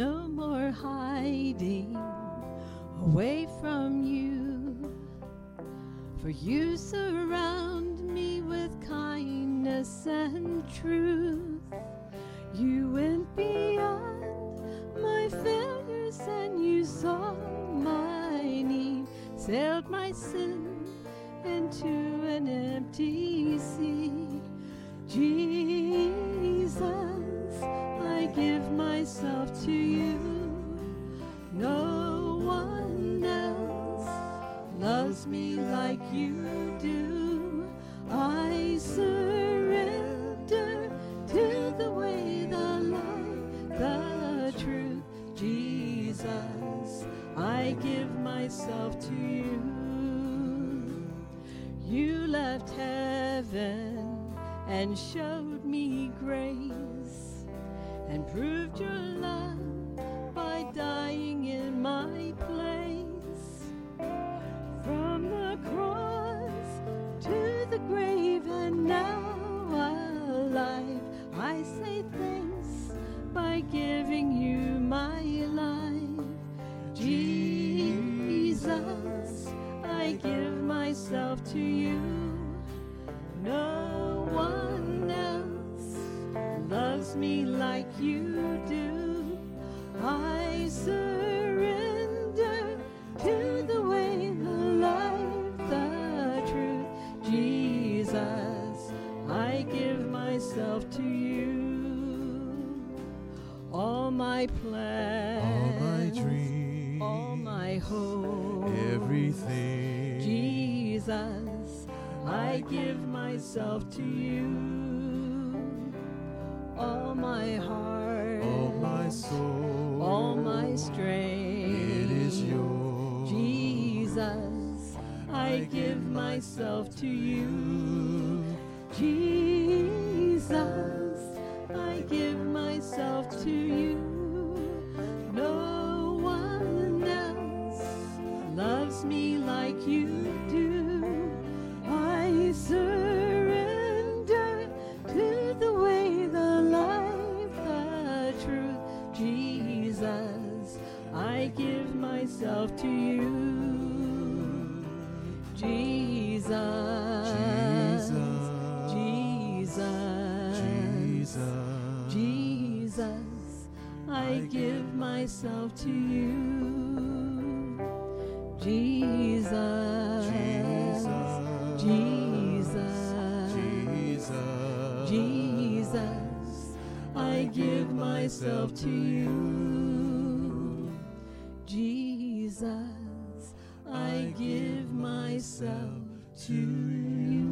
no more hiding away from you. For you surround me with kindness and truth. You went beyond my failures and you saw my need, sailed my sin into an empty sea. Jesus, myself to you. No one else loves me like you do. I surrender to the way, the light, the truth. Jesus, I give myself to you. You left heaven and showed me grace and proved your love by dying in my place. From the cross to the grave and now alive, I say thanks by giving you my life. Jesus, I give myself to you. Loves me like you do. I surrender to the way, the life, the truth. Jesus, I give myself to you. All my plans, All my dreams, all my hope, everything. Jesus, I give myself to you. All my heart, all my soul, all my strength. it is yours. Jesus, I give myself to you. Jesus, I give myself to you. No one else loves me like you do. I surrender myself to you. Jesus, Jesus, Jesus, Jesus, I give myself to you. Jesus, Jesus, Jesus, Jesus, I give myself to you. Myself to you.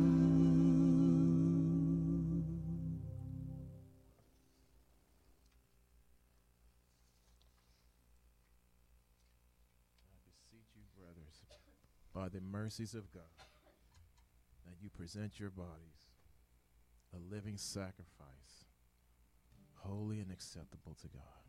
I beseech you, brothers, by the mercies of God, that you present your bodies a living sacrifice, holy and acceptable to God.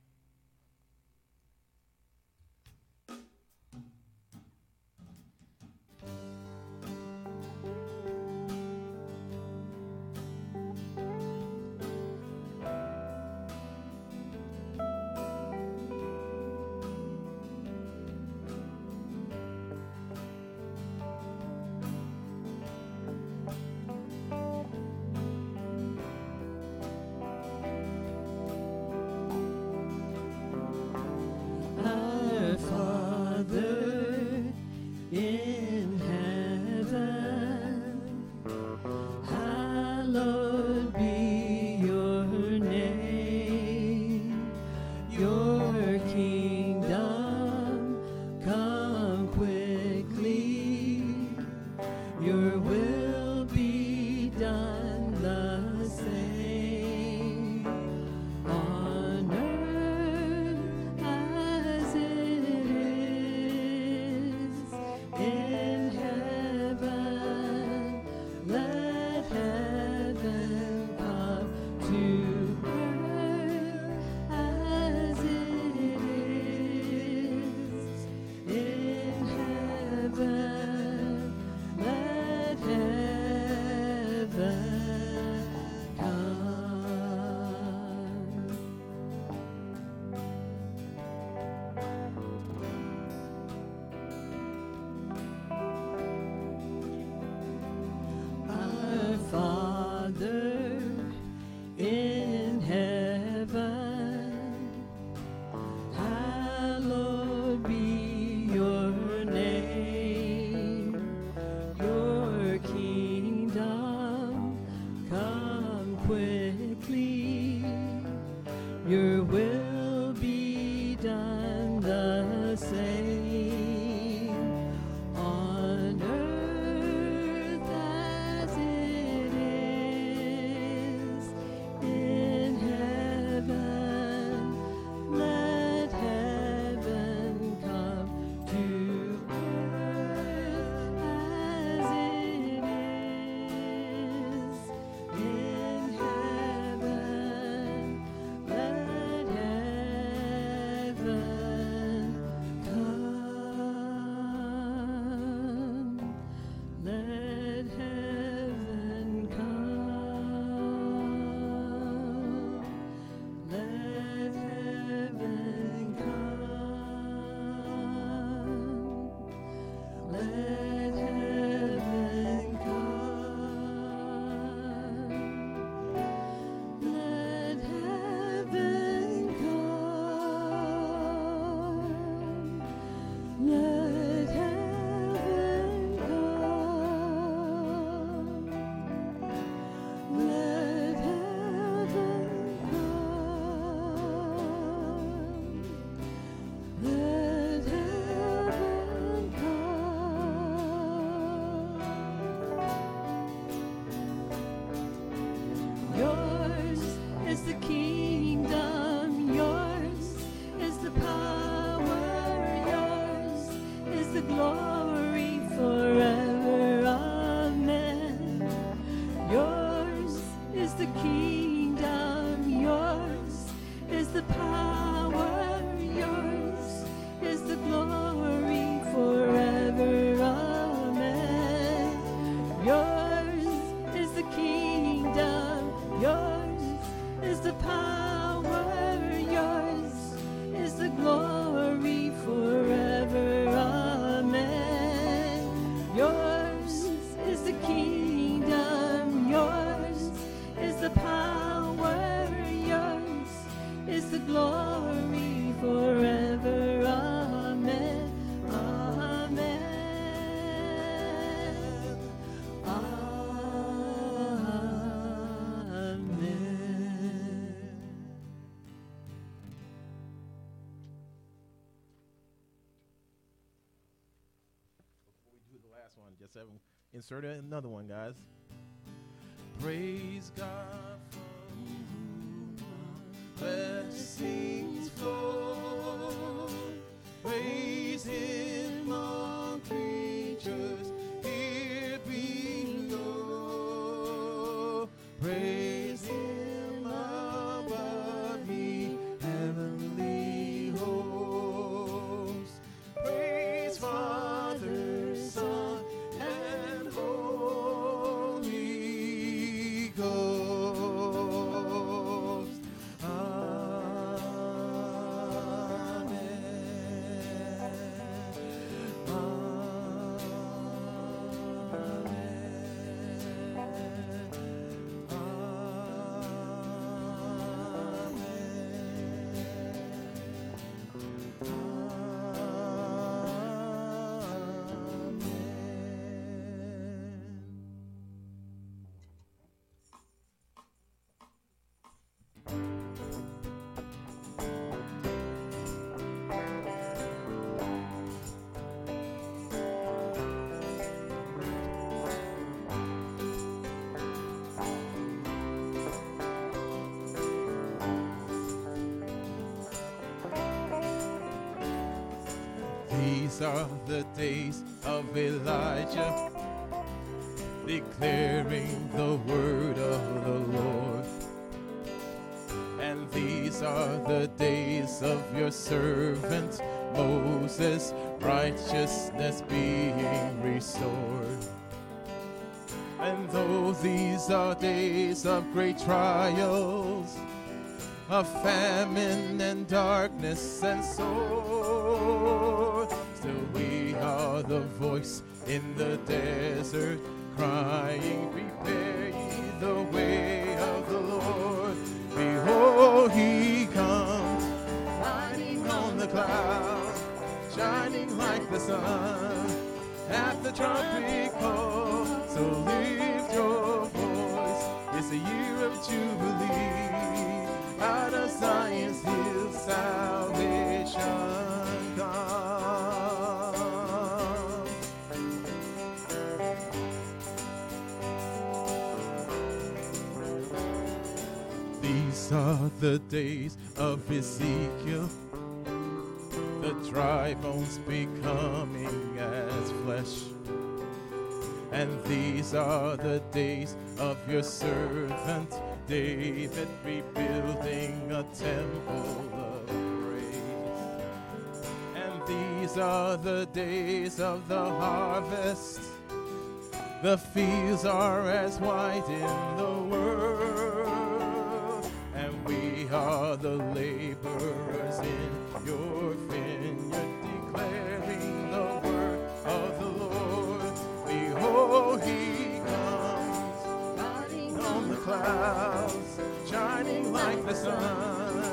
啊。Insert another one, guys. Praise God These are the days of Elijah, declaring the word of the Lord. And these are the days of your servant Moses, righteousness being restored. And though these are days of great trials, of famine and darkness and sword. The voice in the desert, crying, Prepare ye the way of the Lord. Behold, he comes, riding on the cloud, shining like the sun at the trumpet call. So lift your voice, it's a year of jubilee. Out of Zion's hill, salvation These are the days of Ezekiel, the dry bones becoming as flesh. And these are the days of your servant David, rebuilding a temple of praise. And these are the days of the harvest. The fields are as white in the world, are the laborers in your vineyard, declaring the word of the Lord. Behold, he comes, riding on the clouds, shining like the sun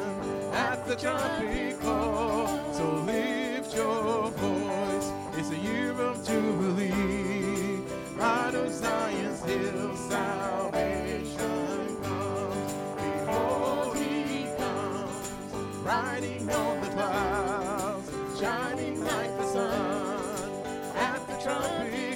at the trumpet call. So lift your shining like the sun at the trumpet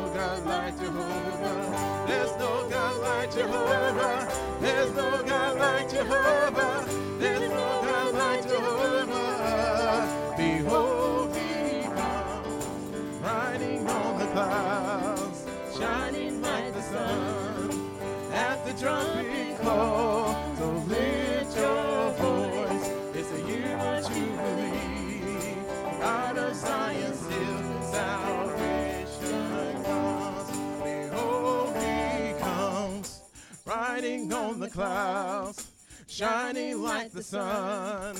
There's no God like Jehovah. There's no God like Jehovah. There's no God like Jehovah. Behold, he comes, riding on the clouds, shining like the sun. At the trumpet call, on the clouds, shining like the sun.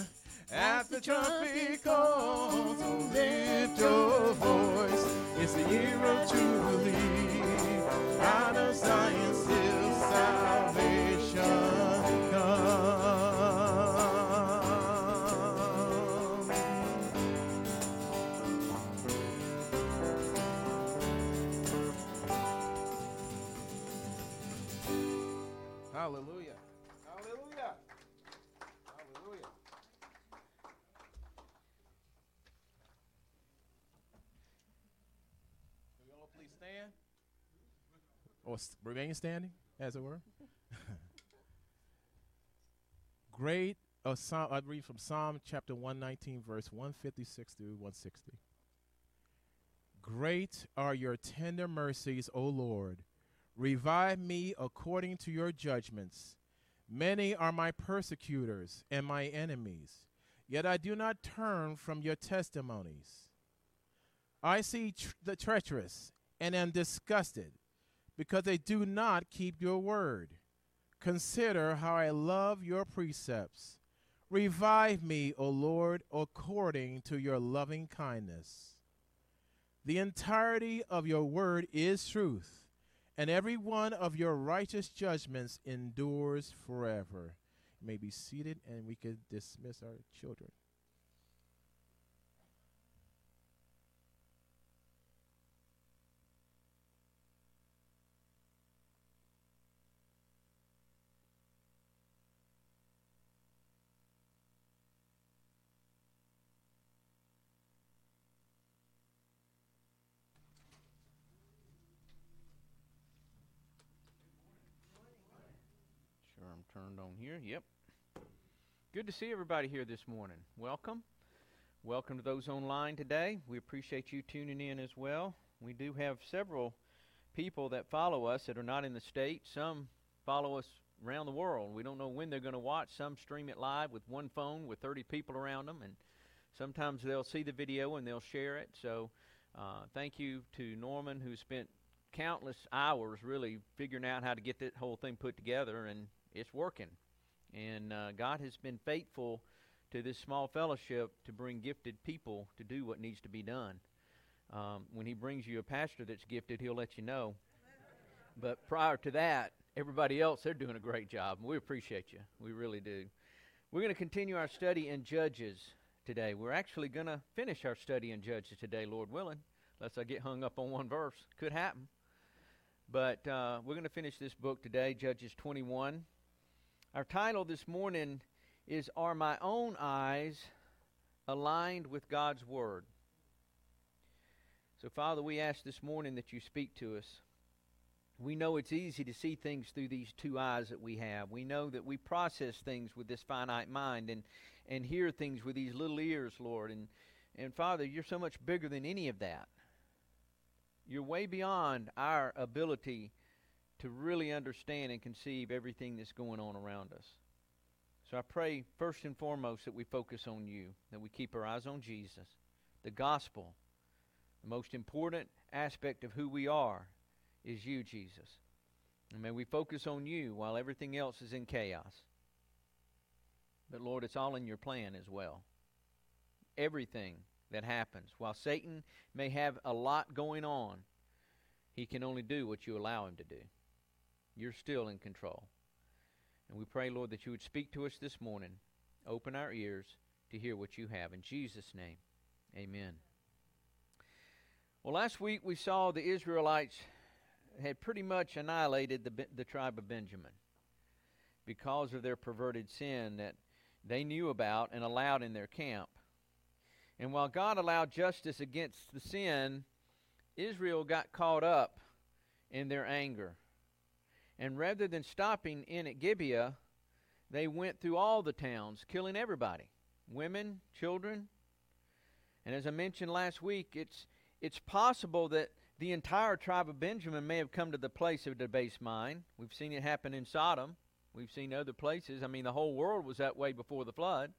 At the trumpet call, so lift your voice. It's the year of Jubilee. Out of Zion, still salvation Or remain standing, as it were. Great. Uh, Psalm, I read from Psalm chapter 119, verse 156 through 160. Great are your tender mercies, O Lord. Revive me according to your judgments. Many are my persecutors and my enemies, yet I do not turn from your testimonies. I see tr- the treacherous and am disgusted because they do not keep your word. Consider how I love your precepts. Revive me, O Lord, according to your loving kindness. The entirety of your word is truth, and every one of your righteous judgments endures forever. You may be seated, and we can dismiss our children. Sure, I'm turned on here. Yep. Good to see everybody here this morning. Welcome. Welcome to those online today. We appreciate you tuning in as well. We do have several people that follow us that are not in the state. Some follow us around the world. We don't know when they're going to watch. Some stream it live with one phone with 30 people around them, and sometimes they'll see the video and they'll share it. So, uh, thank you to Norman who spent countless hours really figuring out how to get that whole thing put together, and it's working. And uh, God has been faithful to this small fellowship to bring gifted people to do what needs to be done. Um, when He brings you a pastor that's gifted, He'll let you know. But prior to that, everybody else, they're doing a great job. and We appreciate you. We really do. We're going to continue our study in Judges today. We're actually going to finish our study in Judges today, Lord willing, unless I get hung up on one verse. Could happen. But uh, we're going to finish this book today, Judges 21. Our title this morning is Are My Own Eyes Aligned with God's Word? So, Father, we ask this morning that you speak to us. We know it's easy to see things through these two eyes that we have. We know that we process things with this finite mind and, and hear things with these little ears, Lord. And, and Father, you're so much bigger than any of that. You're way beyond our ability to really understand and conceive everything that's going on around us. So I pray first and foremost that we focus on you, that we keep our eyes on Jesus, the gospel. The most important aspect of who we are is you, Jesus. And may we focus on you while everything else is in chaos. But Lord, it's all in your plan as well. Everything that happens, while Satan may have a lot going on, he can only do what you allow him to do. You're still in control. And we pray, Lord, that you would speak to us this morning. Open our ears to hear what you have. In Jesus' name, amen. Well, last week we saw the Israelites had pretty much annihilated the, the tribe of Benjamin because of their perverted sin that they knew about and allowed in their camp. And while God allowed justice against the sin, Israel got caught up in their anger. And rather than stopping in at Gibeah, they went through all the towns, killing everybody women, children. And as I mentioned last week, it's, it's possible that the entire tribe of Benjamin may have come to the place of debased mind. We've seen it happen in Sodom, we've seen other places. I mean, the whole world was that way before the flood.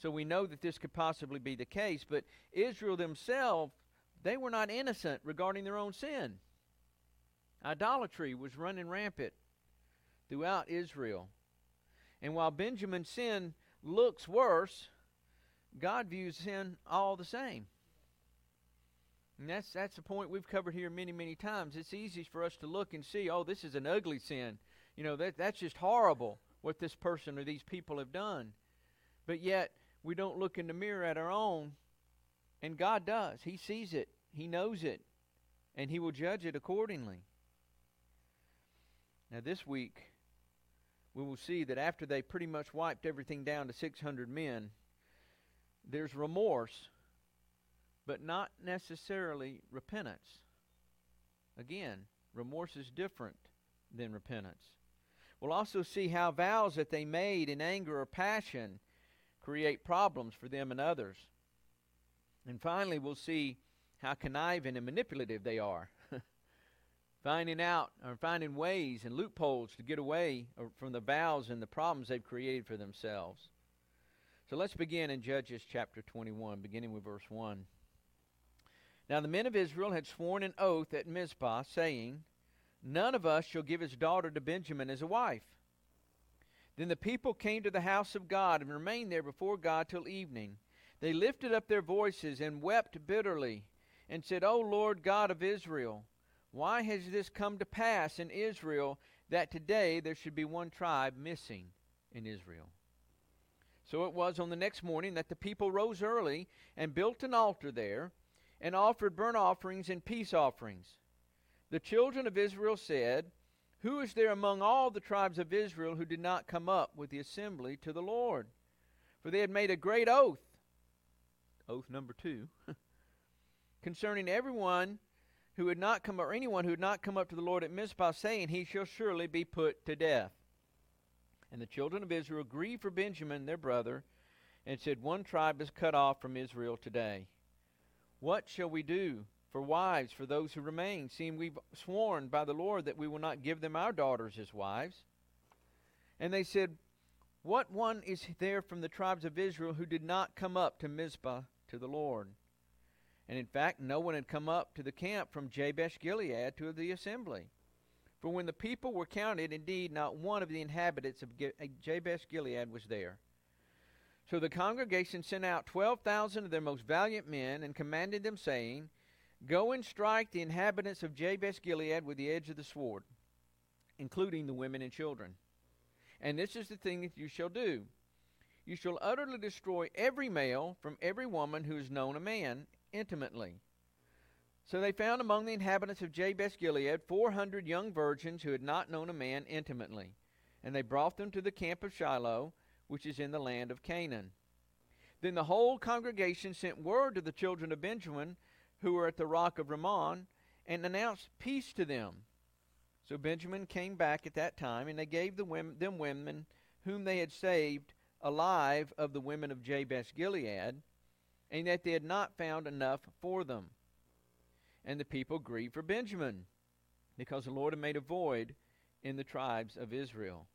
So we know that this could possibly be the case. But Israel themselves, they were not innocent regarding their own sin. Idolatry was running rampant throughout Israel. And while Benjamin's sin looks worse, God views sin all the same. And that's that's the point we've covered here many, many times. It's easy for us to look and see, oh, this is an ugly sin. You know, that that's just horrible what this person or these people have done. But yet we don't look in the mirror at our own, and God does. He sees it, He knows it, and He will judge it accordingly. Now this week we will see that after they pretty much wiped everything down to 600 men, there's remorse but not necessarily repentance. Again, remorse is different than repentance. We'll also see how vows that they made in anger or passion create problems for them and others. And finally, we'll see how conniving and manipulative they are. finding out or finding ways and loopholes to get away from the vows and the problems they've created for themselves. So let's begin in Judges chapter 21, beginning with verse 1. Now the men of Israel had sworn an oath at Mizpah, saying, None of us shall give his daughter to Benjamin as a wife. Then the people came to the house of God and remained there before God till evening. They lifted up their voices and wept bitterly, and said, O Lord God of Israel, why has this come to pass in Israel that today there should be one tribe missing in Israel? So it was on the next morning that the people rose early and built an altar there and offered burnt offerings and peace offerings. The children of Israel said, Who is there among all the tribes of Israel who did not come up with the assembly to the Lord? For they had made a great oath, oath number two, concerning everyone who had not come, or anyone who had not come up to the Lord at Mizpah, saying, He shall surely be put to death. And the children of Israel grieved for Benjamin, their brother, and said, One tribe is cut off from Israel today. What shall we do for wives for those who remain, seeing we've sworn by the Lord that we will not give them our daughters as wives? And they said, What one is there from the tribes of Israel who did not come up to Mizpah to the Lord? And in fact, no one had come up to the camp from Jabesh Gilead to the assembly. For when the people were counted, indeed, not one of the inhabitants of uh, Jabesh Gilead was there. So the congregation sent out 12,000 of their most valiant men and commanded them, saying, Go and strike the inhabitants of Jabesh Gilead with the edge of the sword, including the women and children. And this is the thing that you shall do you shall utterly destroy every male from every woman who has known a man intimately. So they found among the inhabitants of Jabesh Gilead four hundred young virgins who had not known a man intimately. And they brought them to the camp of Shiloh which is in the land of Canaan. Then the whole congregation sent word to the children of Benjamin, who were at the rock of Rimmon, and announced peace to them. So Benjamin came back at that time, and they gave the women, them women whom they had saved alive of the women of Jabesh Gilead, and that they had not found enough for them. And the people grieved for Benjamin, because the Lord had made a void in the tribes of Israel.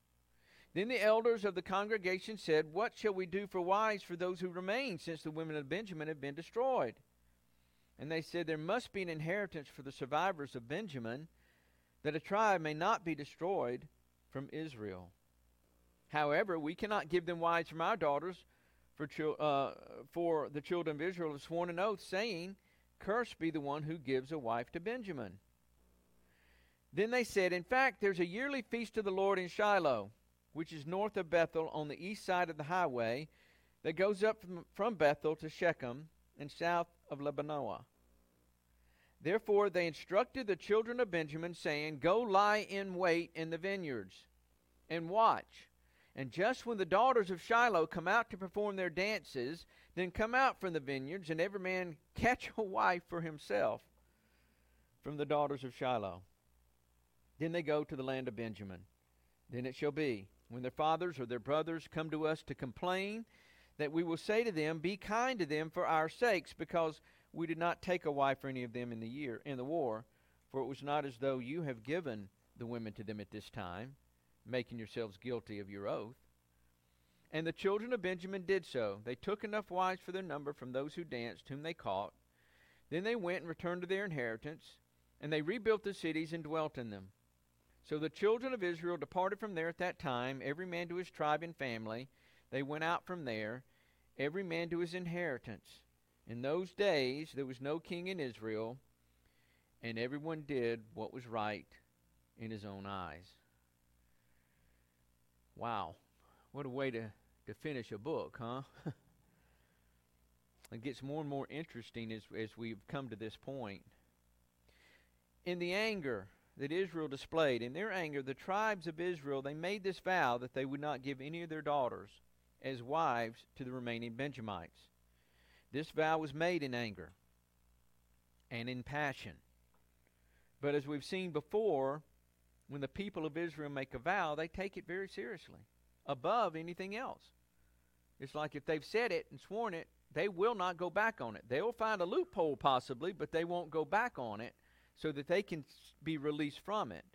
Then the elders of the congregation said, What shall we do for wives for those who remain, since the women of Benjamin have been destroyed? And they said, There must be an inheritance for the survivors of Benjamin, that a tribe may not be destroyed from Israel. However, we cannot give them wives from our daughters, for, uh, for the children of Israel have sworn an oath, saying, Cursed be the one who gives a wife to Benjamin. Then they said, In fact, there's a yearly feast of the Lord in Shiloh which is north of Bethel on the east side of the highway that goes up from, from Bethel to Shechem and south of Lebonah. Therefore they instructed the children of Benjamin, saying, Go lie in wait in the vineyards and watch. And just when the daughters of Shiloh come out to perform their dances, then come out from the vineyards, and every man catch a wife for himself from the daughters of Shiloh. Then they go to the land of Benjamin. Then it shall be when their fathers or their brothers come to us to complain, that we will say to them, Be kind to them for our sakes, because we did not take a wife for any of them in the year in the war, for it was not as though you have given the women to them at this time, making yourselves guilty of your oath. And the children of Benjamin did so. They took enough wives for their number from those who danced, whom they caught. Then they went and returned to their inheritance, and they rebuilt the cities and dwelt in them. So the children of Israel departed from there at that time, every man to his tribe and family. They went out from there, every man to his inheritance. In those days there was no king in Israel, and everyone did what was right in his own eyes. Wow. What a way to, to finish a book, huh? it gets more and more interesting as, as we've come to this point. In the anger that Israel displayed, in their anger, the tribes of Israel, they made this vow that they would not give any of their daughters as wives to the remaining Benjamites. This vow was made in anger and in passion. But as we've seen before, when the people of Israel make a vow, they take it very seriously, above anything else. It's like if they've said it and sworn it, they will not go back on it. They'll find a loophole possibly, but they won't go back on it so that they can be released from it.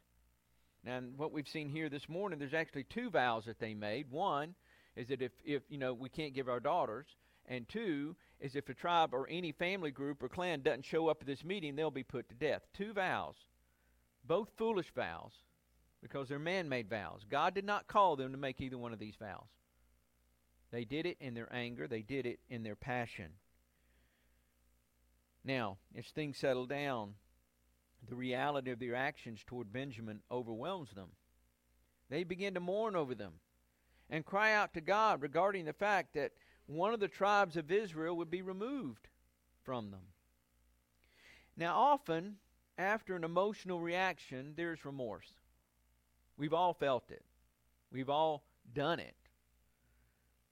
And what we've seen here this morning, there's actually two vows that they made. One is that if, if you know we can't give our daughters, and two is if a tribe or any family group or clan doesn't show up at this meeting, they'll be put to death. Two vows, both foolish vows, because they're man-made vows. God did not call them to make either one of these vows. They did it in their anger. They did it in their passion. Now, as things settle down, the reality of their actions toward Benjamin overwhelms them. They begin to mourn over them and cry out to God regarding the fact that one of the tribes of Israel would be removed from them. Now, often, after an emotional reaction, there's remorse. We've all felt it, we've all done it.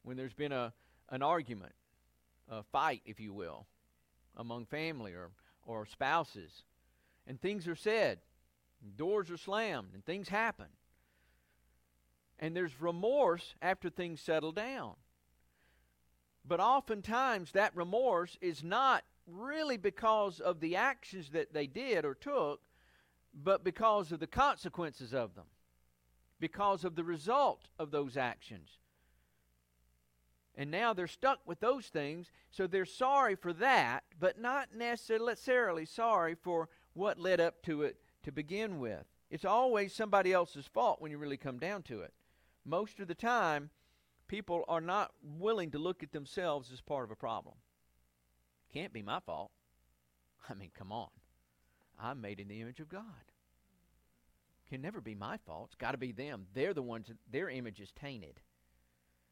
When there's been a, an argument, a fight, if you will, among family or, or spouses, and things are said, doors are slammed, and things happen. And there's remorse after things settle down. But oftentimes that remorse is not really because of the actions that they did or took, but because of the consequences of them, because of the result of those actions. And now they're stuck with those things, so they're sorry for that, but not necessarily sorry for what led up to it to begin with. It's always somebody else's fault when you really come down to it. Most of the time, people are not willing to look at themselves as part of a problem. Can't be my fault. I mean, come on. I'm made in the image of God. Can never be my fault. It's got to be them. They're the ones, their image is tainted.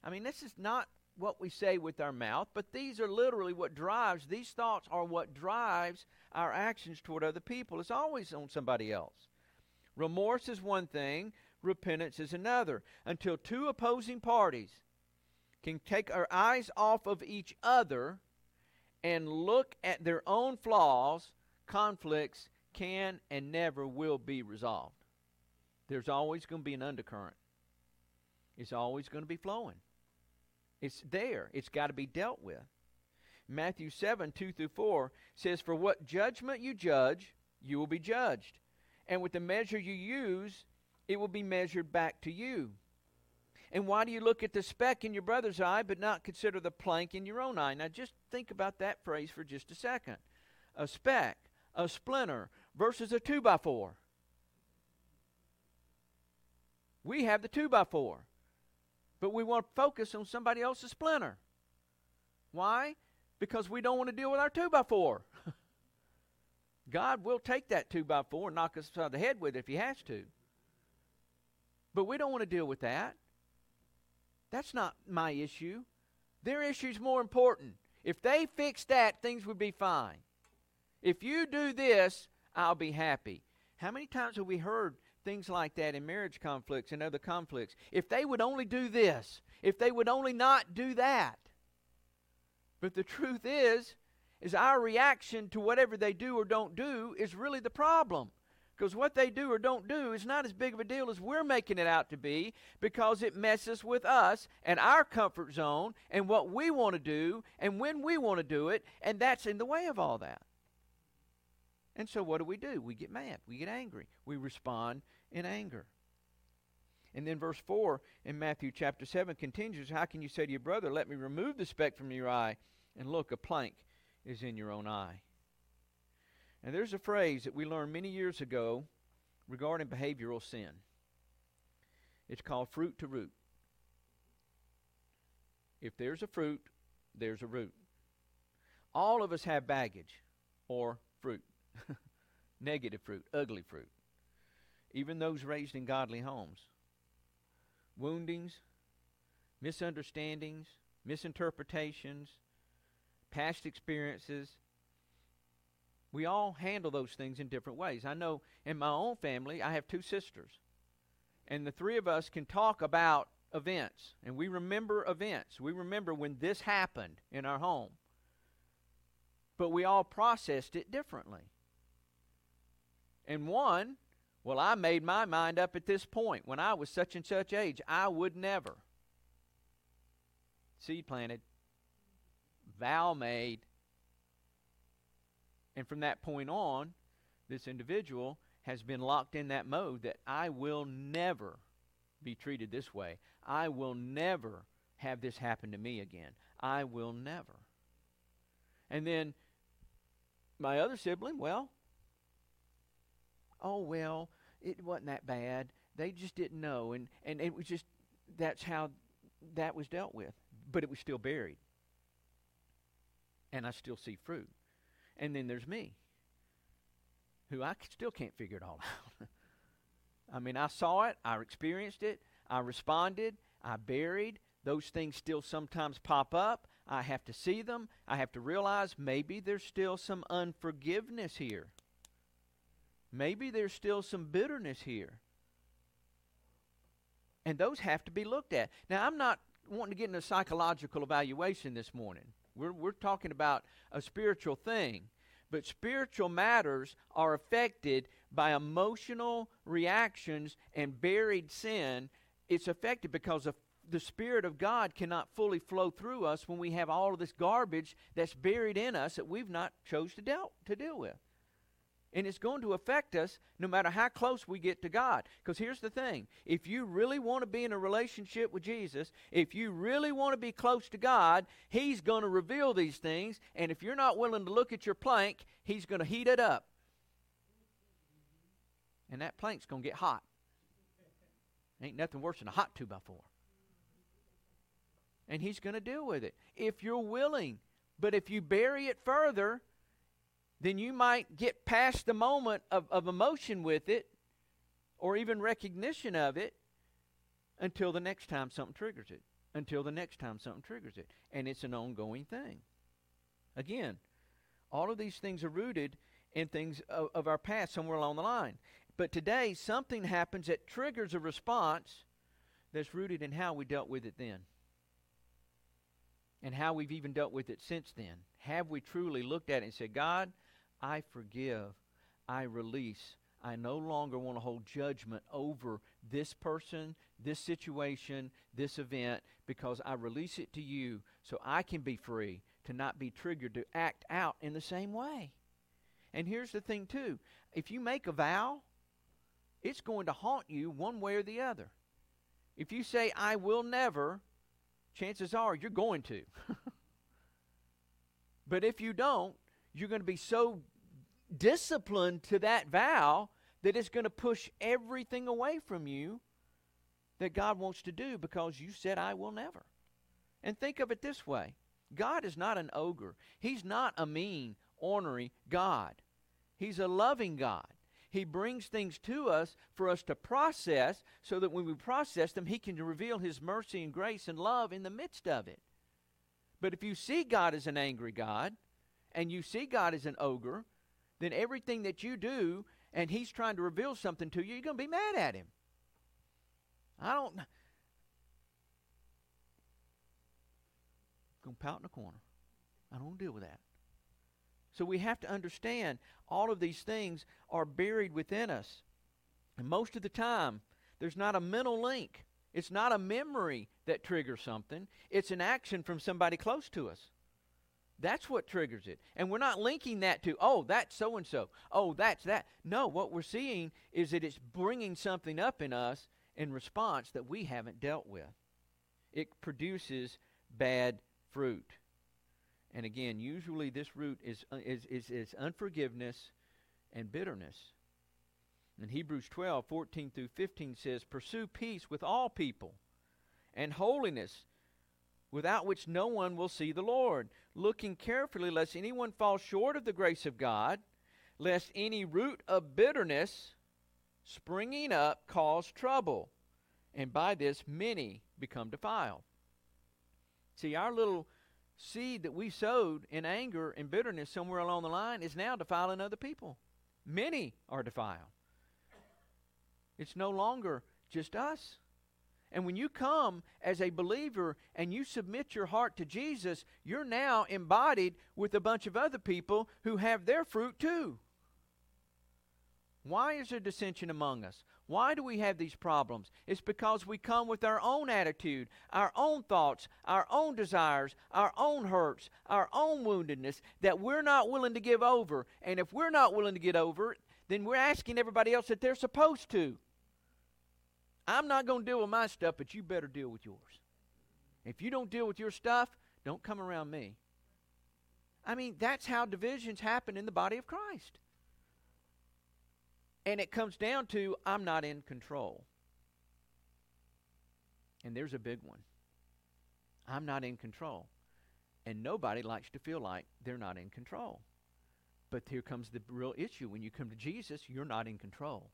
I mean, this is not what we say with our mouth, but these are literally what drives, these thoughts are what drives our actions toward other people. It's always on somebody else. Remorse is one thing, repentance is another. Until two opposing parties can take our eyes off of each other and look at their own flaws, conflicts can and never will be resolved. There's always going to be an undercurrent. It's always going to be flowing. It's there. It's got to be dealt with. Matthew 7, 2 through 4 says, For what judgment you judge, you will be judged. And with the measure you use, it will be measured back to you. And why do you look at the speck in your brother's eye but not consider the plank in your own eye? Now just think about that phrase for just a second. A speck, a splinter, versus a two by four. We have the two by four, but we want to focus on somebody else's splinter. Why? Because we don't want to deal with our two by four. God will take that two by four and knock us upside the head with it if He has to. But we don't want to deal with that. That's not my issue. Their issue's more important. If they fix that, things would be fine. If you do this, I'll be happy. How many times have we heard things like that in marriage conflicts and other conflicts? If they would only do this, if they would only not do that. But the truth is, is our reaction to whatever they do or don't do is really the problem. Because what they do or don't do is not as big of a deal as we're making it out to be because it messes with us and our comfort zone and what we want to do and when we want to do it, and that's in the way of all that. And so what do we do? We get mad. We get angry. We respond in anger. And then verse 4 in Matthew chapter 7 continues How can you say to your brother, Let me remove the speck from your eye, and look, a plank is in your own eye? And there's a phrase that we learned many years ago regarding behavioral sin. It's called fruit to root. If there's a fruit, there's a root. All of us have baggage or fruit. Negative fruit, ugly fruit. Even those raised in godly homes. Woundings, misunderstandings, misinterpretations, past experiences. We all handle those things in different ways. I know in my own family, I have two sisters. And the three of us can talk about events. And we remember events. We remember when this happened in our home. But we all processed it differently. And one, well, I made my mind up at this point. When I was such and such age, I would never. Seed planted, vow made. And from that point on, this individual has been locked in that mode that I will never be treated this way. I will never have this happen to me again. I will never. And then my other sibling, well, oh well, it wasn't that bad. They just didn't know and and it was just that's how that was dealt with. But it was still buried. And I still see fruit. And then there's me, who I still can't figure it all out. I mean, I saw it, I experienced it, I responded, I buried. Those things still sometimes pop up. I have to see them. I have to realize maybe there's still some unforgiveness here. Maybe there's still some bitterness here. And those have to be looked at. Now, I'm not wanting to get into a psychological evaluation this morning. We're, we're talking about a spiritual thing. But spiritual matters are affected by emotional reactions and buried sin. It's affected because of the Spirit of God cannot fully flow through us when we have all of this garbage that's buried in us that we've not chose to deal, to deal with. And it's going to affect us no matter how close we get to God. Because here's the thing if you really want to be in a relationship with Jesus, if you really want to be close to God, He's going to reveal these things. And if you're not willing to look at your plank, He's going to heat it up. And that plank's going to get hot. Ain't nothing worse than a hot 2 by 4 And He's going to deal with it if you're willing. But if you bury it further, then you might get past the moment of, of emotion with it or even recognition of it until the next time something triggers it. Until the next time something triggers it. And it's an ongoing thing. Again, all of these things are rooted in things of, of our past somewhere along the line. But today, something happens that triggers a response that's rooted in how we dealt with it then and how we've even dealt with it since then. Have we truly looked at it and said, God, I forgive, I release. I no longer want to hold judgment over this person, this situation, this event, because I release it to you so I can be free to not be triggered to act out in the same way. And here's the thing, too if you make a vow, it's going to haunt you one way or the other. If you say, I will never, chances are you're going to. but if you don't, you're going to be so disciplined to that vow that it's going to push everything away from you that God wants to do because you said, I will never. And think of it this way God is not an ogre, He's not a mean, ornery God. He's a loving God. He brings things to us for us to process so that when we process them, He can reveal His mercy and grace and love in the midst of it. But if you see God as an angry God and you see God as an ogre, then everything that you do and he's trying to reveal something to you, you're going to be mad at him. I don't. Going to pout in the corner. I don't deal with that. So we have to understand all of these things are buried within us. And most of the time, there's not a mental link. It's not a memory that triggers something. It's an action from somebody close to us. That's what triggers it. And we're not linking that to, oh, that's so and so. Oh, that's that. No, what we're seeing is that it's bringing something up in us in response that we haven't dealt with. It produces bad fruit. And again, usually this root is, uh, is, is, is unforgiveness and bitterness. And Hebrews 12, 14 through 15 says, Pursue peace with all people and holiness, without which no one will see the Lord, looking carefully lest anyone fall short of the grace of God, lest any root of bitterness springing up cause trouble, and by this many become defiled. See, our little seed that we sowed in anger and bitterness somewhere along the line is now defiling other people. Many are defiled. It's no longer just us. And when you come as a believer and you submit your heart to Jesus, you're now embodied with a bunch of other people who have their fruit too. Why is there dissension among us? Why do we have these problems? It's because we come with our own attitude, our own thoughts, our own desires, our own hurts, our own woundedness that we're not willing to give over. And if we're not willing to get over, it, then we're asking everybody else that they're supposed to. I'm not going to deal with my stuff, but you better deal with yours. If you don't deal with your stuff, don't come around me. I mean, that's how divisions happen in the body of Christ. And it comes down to I'm not in control. And there's a big one. I'm not in control. And nobody likes to feel like they're not in control. But here comes the real issue. When you come to Jesus, you're not in control.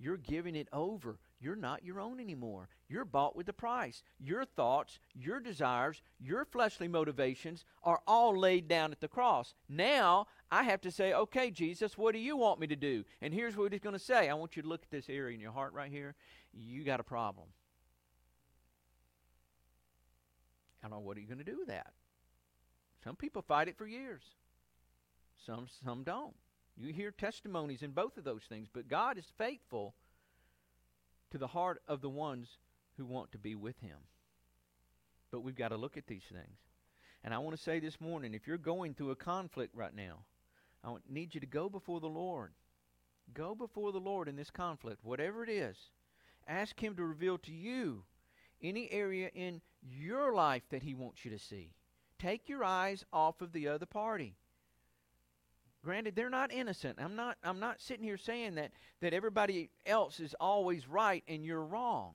You're giving it over. You're not your own anymore. You're bought with a price. Your thoughts, your desires, your fleshly motivations are all laid down at the cross. Now, I have to say, okay, Jesus, what do you want me to do? And here's what he's going to say I want you to look at this area in your heart right here. You got a problem. I don't know, what are you going to do with that? Some people fight it for years, some, some don't. You hear testimonies in both of those things, but God is faithful to the heart of the ones who want to be with Him. But we've got to look at these things. And I want to say this morning if you're going through a conflict right now, I need you to go before the Lord. Go before the Lord in this conflict, whatever it is. Ask Him to reveal to you any area in your life that He wants you to see. Take your eyes off of the other party. Granted, they're not innocent. I'm not I'm not sitting here saying that that everybody else is always right and you're wrong.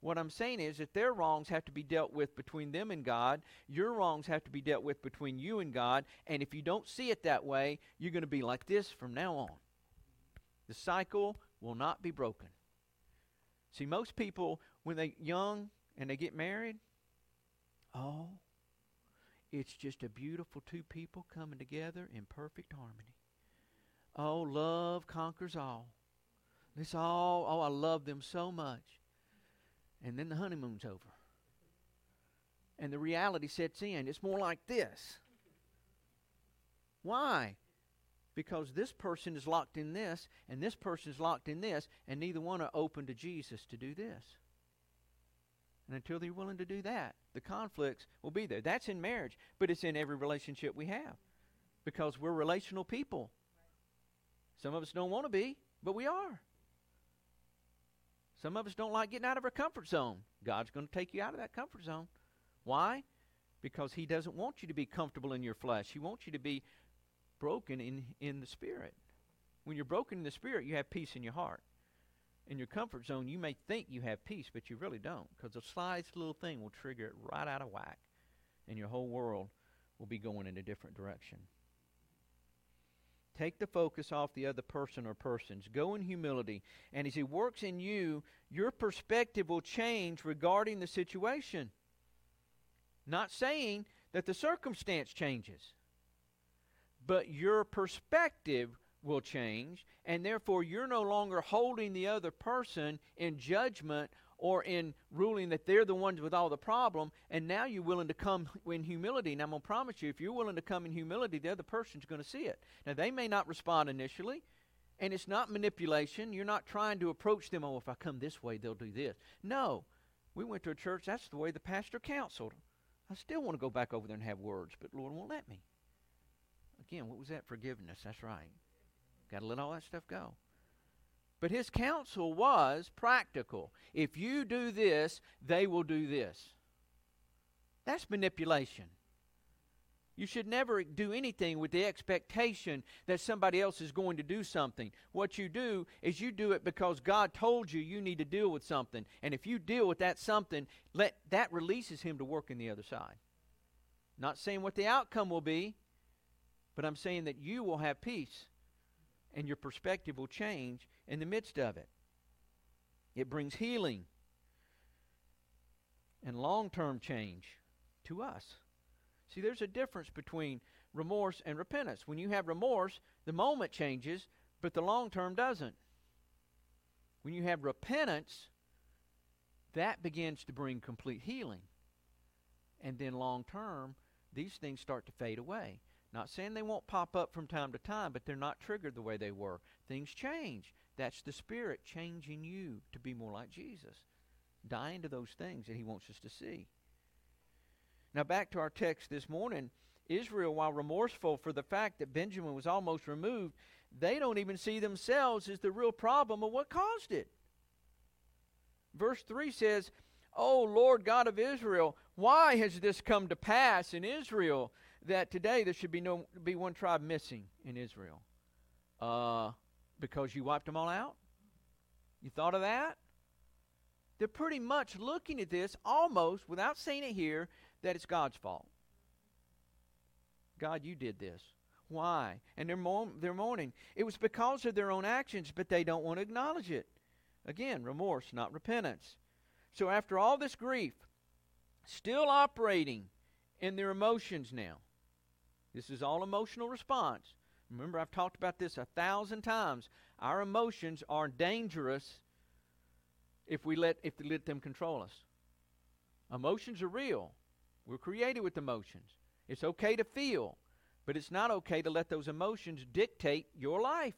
What I'm saying is that their wrongs have to be dealt with between them and God. Your wrongs have to be dealt with between you and God. And if you don't see it that way, you're going to be like this from now on. The cycle will not be broken. See, most people, when they're young and they get married, oh, it's just a beautiful two people coming together in perfect harmony. Oh, love conquers all. This all, oh, I love them so much. And then the honeymoon's over. And the reality sets in. It's more like this. Why? Because this person is locked in this, and this person is locked in this, and neither one are open to Jesus to do this. And until they're willing to do that, the conflicts will be there. That's in marriage, but it's in every relationship we have because we're relational people. Some of us don't want to be, but we are. Some of us don't like getting out of our comfort zone. God's going to take you out of that comfort zone. Why? Because He doesn't want you to be comfortable in your flesh. He wants you to be broken in, in the spirit. When you're broken in the spirit, you have peace in your heart in your comfort zone, you may think you have peace, but you really don't, because the slightest little thing will trigger it right out of whack, and your whole world will be going in a different direction. Take the focus off the other person or persons. Go in humility. And as He works in you, your perspective will change regarding the situation. Not saying that the circumstance changes, but your perspective will change, and therefore you're no longer holding the other person in judgment or in ruling that they're the ones with all the problem, and now you're willing to come in humility. And I'm going to promise you, if you're willing to come in humility, the other person's going to see it. Now, they may not respond initially, and it's not manipulation. You're not trying to approach them, oh, if I come this way, they'll do this. No. We went to a church, that's the way the pastor counseled. I still want to go back over there and have words, but Lord won't let me. Again, what was that? Forgiveness. That's right. Got to let all that stuff go. But his counsel was practical. If you do this, they will do this. That's manipulation. You should never do anything with the expectation that somebody else is going to do something. What you do is you do it because God told you you need to deal with something. And if you deal with that something, let that releases him to work in the other side. Not saying what the outcome will be, but I'm saying that you will have peace and your perspective will change in the midst of it. It brings healing and long-term change to us. See, there's a difference between remorse and repentance. When you have remorse, the moment changes, but the long term doesn't. When you have repentance, that begins to bring complete healing. And then long term, these things start to fade away. Not saying they won't pop up from time to time, but they're not triggered the way they were. Things change. That's the Spirit changing you to be more like Jesus, dying to those things that He wants us to see. Now, back to our text this morning Israel, while remorseful for the fact that Benjamin was almost removed, they don't even see themselves as the real problem of what caused it. Verse 3 says, O Lord God of Israel, why has this come to pass in Israel that today there should be no be one tribe missing in Israel? Uh, because you wiped them all out? You thought of that? They're pretty much looking at this almost, without saying it here, that it's God's fault. God, you did this. Why? And they're, mo- they're mourning. It was because of their own actions, but they don't want to acknowledge it. Again, remorse, not repentance. So after all this grief, still operating in their emotions now. This is all emotional response. Remember, I've talked about this a thousand times. Our emotions are dangerous if we let if we let them control us. Emotions are real. We're created with emotions. It's okay to feel, but it's not okay to let those emotions dictate your life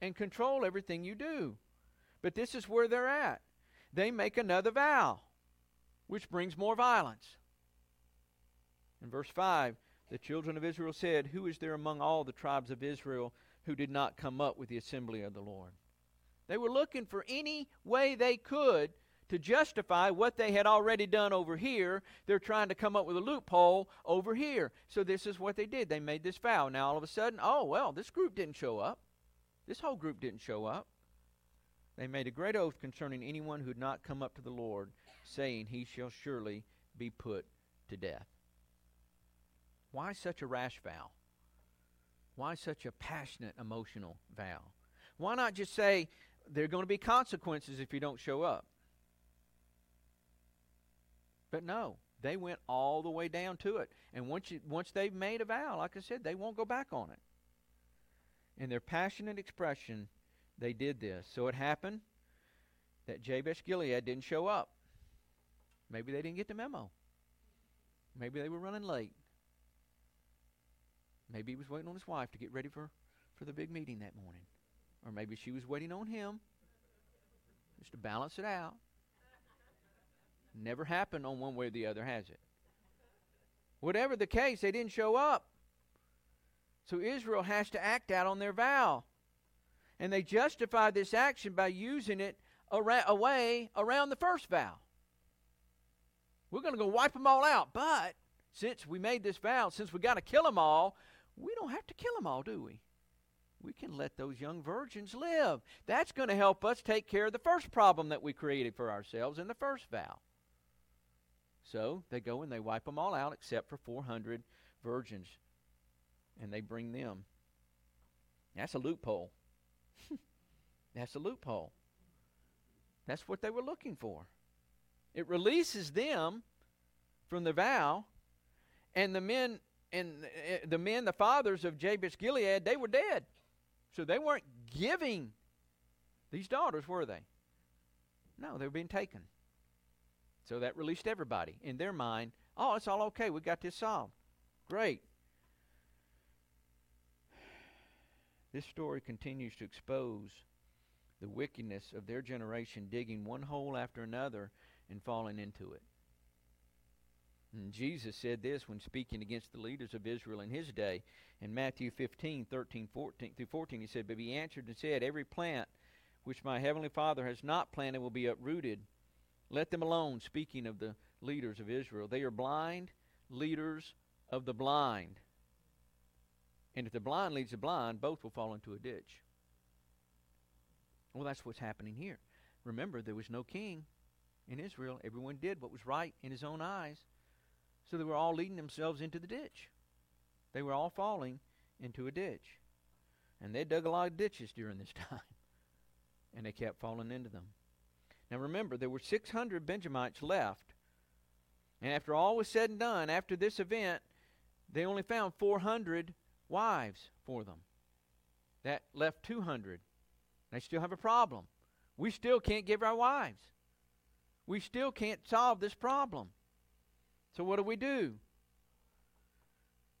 and control everything you do. But this is where they're at. They make another vow, which brings more violence. In verse 5, the children of Israel said, Who is there among all the tribes of Israel who did not come up with the assembly of the Lord? They were looking for any way they could to justify what they had already done over here. They're trying to come up with a loophole over here. So this is what they did. They made this vow. Now all of a sudden, oh, well, this group didn't show up. This whole group didn't show up. They made a great oath concerning anyone who had not come up to the Lord, saying, He shall surely be put to death. Why such a rash vow? Why such a passionate, emotional vow? Why not just say, there are going to be consequences if you don't show up? But no, they went all the way down to it. And once you, once they've made a vow, like I said, they won't go back on it. In their passionate expression, they did this. So it happened that Jabesh Gilead didn't show up. Maybe they didn't get the memo. Maybe they were running late. Maybe he was waiting on his wife to get ready for, for the big meeting that morning. Or maybe she was waiting on him just to balance it out. Never happened on one way or the other, has it? Whatever the case, they didn't show up. So Israel has to act out on their vow. And they justify this action by using it ara- away around the first vow. We're going to go wipe them all out. But since we made this vow, since we got to kill them all, we don't have to kill them all, do we? We can let those young virgins live. That's going to help us take care of the first problem that we created for ourselves in the first vow. So they go and they wipe them all out except for 400 virgins. And they bring them. That's a loophole. That's a loophole. That's what they were looking for. It releases them from the vow, and the men and eh, the men, the fathers of Jabesh Gilead, they were dead. So they weren't giving these daughters, were they? No, they were being taken. So that released everybody. In their mind, oh, it's all okay. We got this solved. Great. This story continues to expose the wickedness of their generation, digging one hole after another and falling into it. And Jesus said this when speaking against the leaders of Israel in his day. In Matthew 15, 13 14, through 14, he said, But he answered and said, Every plant which my heavenly Father has not planted will be uprooted. Let them alone, speaking of the leaders of Israel. They are blind leaders of the blind. And if the blind leads the blind, both will fall into a ditch. Well, that's what's happening here. Remember, there was no king in Israel. Everyone did what was right in his own eyes. So they were all leading themselves into the ditch. They were all falling into a ditch. And they dug a lot of ditches during this time. And they kept falling into them. Now remember, there were 600 Benjamites left. And after all was said and done, after this event, they only found 400 wives for them. That left 200. They still have a problem. We still can't give our wives. We still can't solve this problem. So what do we do?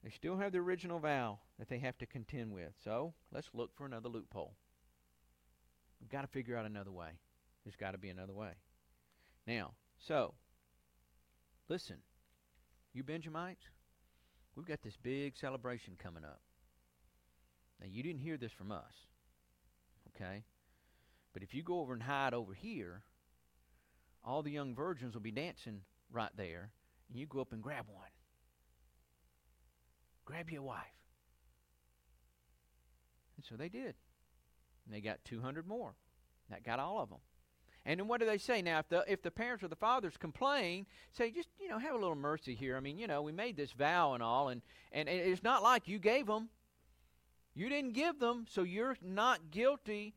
They still have the original vow that they have to contend with. So let's look for another loophole. We've got to figure out another way. There's got to be another way. Now, so, listen, you Benjamites, we've got this big celebration coming up. Now, you didn't hear this from us, okay? But if you go over and hide over here, all the young virgins will be dancing right there, and you go up and grab one. Grab your wife. And so they did. And they got 200 more. That got all of them. And then what do they say now? If the if the parents or the fathers complain, say just you know have a little mercy here. I mean you know we made this vow and all, and and it's not like you gave them. You didn't give them, so you're not guilty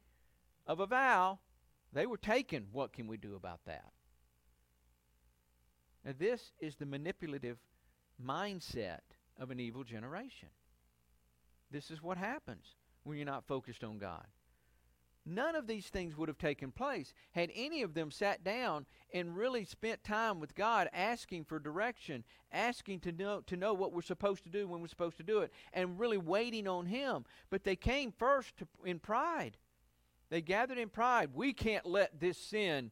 of a vow. They were taken. What can we do about that? Now this is the manipulative mindset of an evil generation. This is what happens when you're not focused on God. None of these things would have taken place had any of them sat down and really spent time with God asking for direction, asking to know to know what we're supposed to do when we're supposed to do it, and really waiting on him. But they came first to, in pride. They gathered in pride. We can't let this sin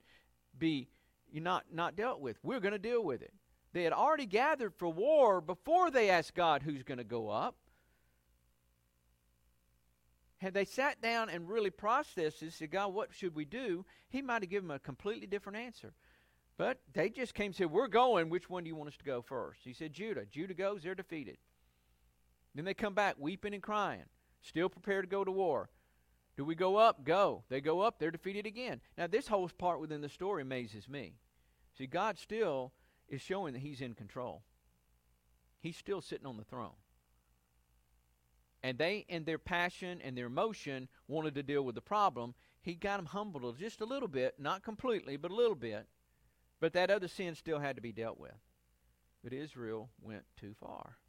be not not dealt with. We're going to deal with it. They had already gathered for war before they asked God who's going to go up had they sat down and really processed this, said, God, what should we do? He might have given them a completely different answer. But they just came and said, We're going. Which one do you want us to go first? He said, Judah. Judah goes, they're defeated. Then they come back weeping and crying, still prepared to go to war. Do we go up? Go. They go up, they're defeated again. Now, this whole part within the story amazes me. See, God still is showing that He's in control, He's still sitting on the throne. And they, in their passion and their emotion, wanted to deal with the problem. He got them humbled just a little bit, not completely, but a little bit. But that other sin still had to be dealt with. But Israel went too far.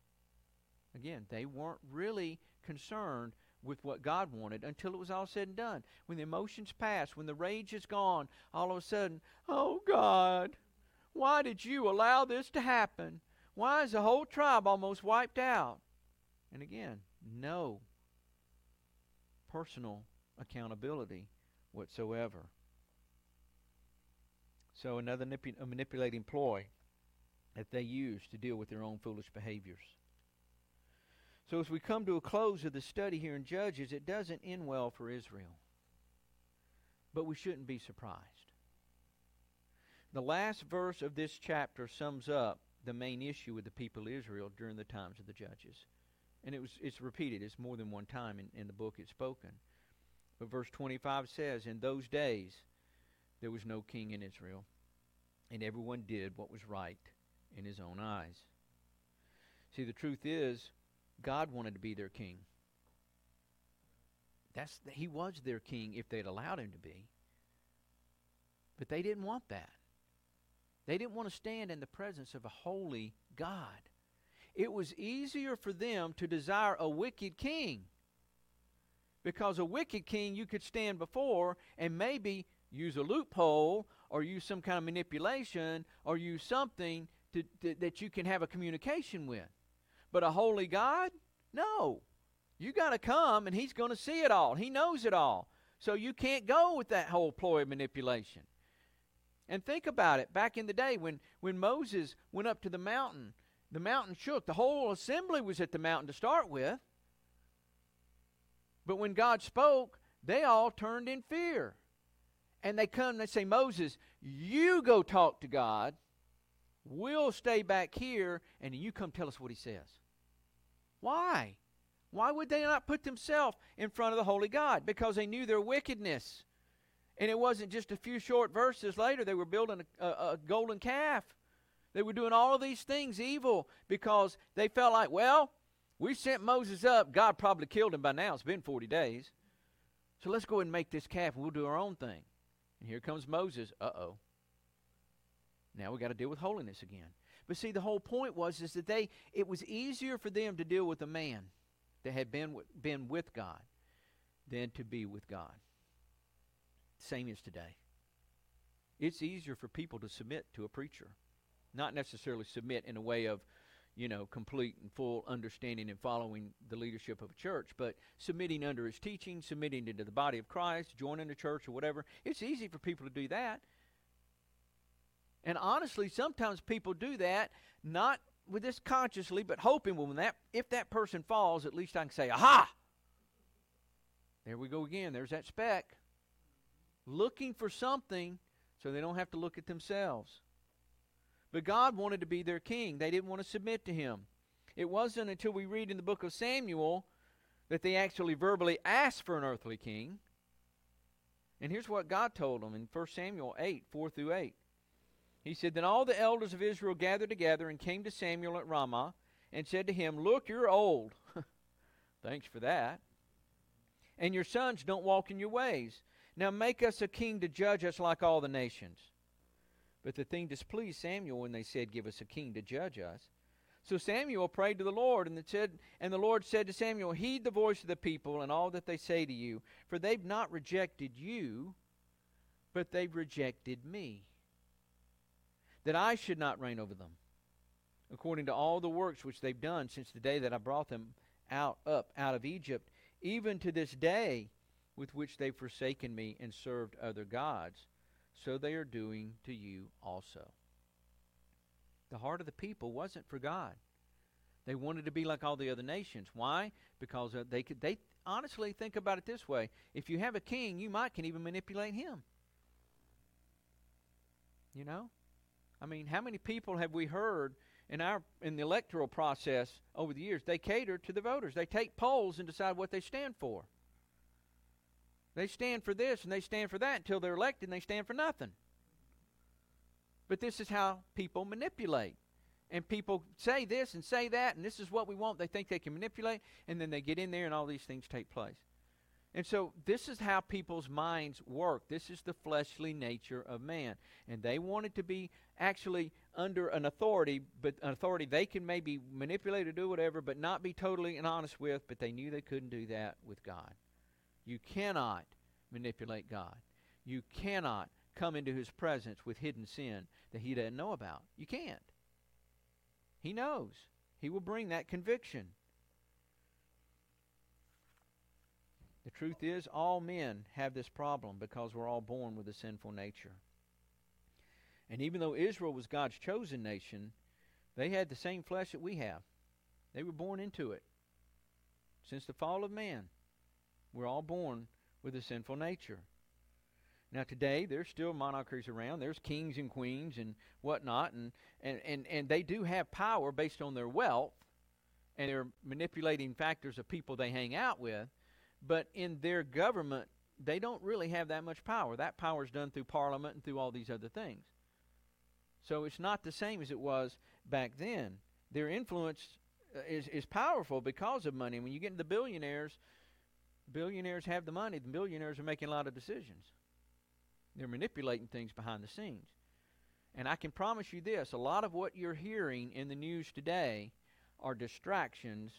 Again, they weren't really concerned with what God wanted until it was all said and done. When the emotions pass, when the rage is gone, all of a sudden, oh God, why did you allow this to happen? Why is the whole tribe almost wiped out? And again, no personal accountability whatsoever. So, another manip- manipulating ploy that they use to deal with their own foolish behaviors. So, as we come to a close of the study here in Judges, it doesn't end well for Israel. But we shouldn't be surprised. The last verse of this chapter sums up the main issue with the people of Israel during the times of the Judges and it was it's repeated it's more than one time in, in the book it's spoken but verse 25 says in those days there was no king in israel and everyone did what was right in his own eyes see the truth is god wanted to be their king that's he was their king if they'd allowed him to be but they didn't want that they didn't want to stand in the presence of a holy god it was easier for them to desire a wicked king. Because a wicked king you could stand before and maybe use a loophole or use some kind of manipulation or use something to, to, that you can have a communication with. But a holy God? No. You got to come and he's going to see it all. He knows it all. So you can't go with that whole ploy of manipulation. And think about it. Back in the day when, when Moses went up to the mountain the mountain shook. The whole assembly was at the mountain to start with. But when God spoke, they all turned in fear. And they come and they say, Moses, you go talk to God. We'll stay back here, and you come tell us what he says. Why? Why would they not put themselves in front of the holy God? Because they knew their wickedness. And it wasn't just a few short verses later, they were building a, a, a golden calf. They were doing all of these things evil because they felt like, well, we sent Moses up. God probably killed him by now. It's been 40 days. So let's go ahead and make this calf and we'll do our own thing. And here comes Moses. Uh oh. Now we got to deal with holiness again. But see, the whole point was is that they it was easier for them to deal with a man that had been with, been with God than to be with God. Same as today. It's easier for people to submit to a preacher, not necessarily submit in a way of, you know, complete and full understanding and following the leadership of a church, but submitting under his teaching, submitting into the body of Christ, joining the church or whatever. It's easy for people to do that. And honestly, sometimes people do that not with this consciously, but hoping when that if that person falls, at least I can say, "Aha!" There we go again. There's that speck. Looking for something so they don't have to look at themselves. But God wanted to be their king. They didn't want to submit to him. It wasn't until we read in the book of Samuel that they actually verbally asked for an earthly king. And here's what God told them in 1 Samuel 8 4 through 8. He said, Then all the elders of Israel gathered together and came to Samuel at Ramah and said to him, Look, you're old. Thanks for that. And your sons don't walk in your ways. Now make us a king to judge us like all the nations. But the thing displeased Samuel when they said, Give us a king to judge us. So Samuel prayed to the Lord, and, said, and the Lord said to Samuel, Heed the voice of the people and all that they say to you, for they've not rejected you, but they've rejected me that I should not reign over them, according to all the works which they've done since the day that I brought them out up out of Egypt, even to this day, with which they've forsaken me and served other gods, so they are doing to you also. The heart of the people wasn't for God. They wanted to be like all the other nations. Why? Because uh, they could. They honestly think about it this way: if you have a king, you might can even manipulate him. You know, I mean, how many people have we heard in our in the electoral process over the years? They cater to the voters. They take polls and decide what they stand for. They stand for this and they stand for that until they're elected and they stand for nothing. But this is how people manipulate. And people say this and say that, and this is what we want. They think they can manipulate, and then they get in there and all these things take place. And so this is how people's minds work. This is the fleshly nature of man. And they wanted to be actually under an authority, but an authority they can maybe manipulate or do whatever, but not be totally and honest with, but they knew they couldn't do that with God. You cannot manipulate God. You cannot come into his presence with hidden sin that he doesn't know about. You can't. He knows. He will bring that conviction. The truth is, all men have this problem because we're all born with a sinful nature. And even though Israel was God's chosen nation, they had the same flesh that we have. They were born into it. Since the fall of man, we're all born with a sinful nature. Now today there's still monarchies around. There's kings and queens and whatnot, and, and, and, and they do have power based on their wealth and their manipulating factors of people they hang out with. But in their government, they don't really have that much power. That power is done through Parliament and through all these other things. So it's not the same as it was back then. Their influence uh, is, is powerful because of money. When you get into the billionaires, billionaires have the money. The billionaires are making a lot of decisions. They're manipulating things behind the scenes. And I can promise you this a lot of what you're hearing in the news today are distractions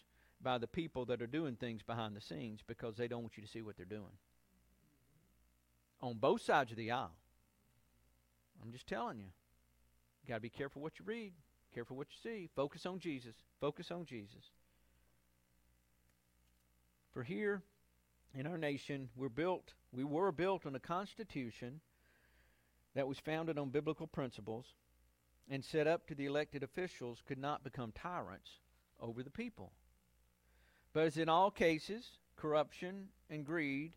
by the people that are doing things behind the scenes because they don't want you to see what they're doing. On both sides of the aisle. I'm just telling you. You got to be careful what you read, careful what you see. Focus on Jesus. Focus on Jesus. For here in our nation, we're built, we were built on a constitution that was founded on biblical principles and set up to the elected officials could not become tyrants over the people. But as in all cases, corruption and greed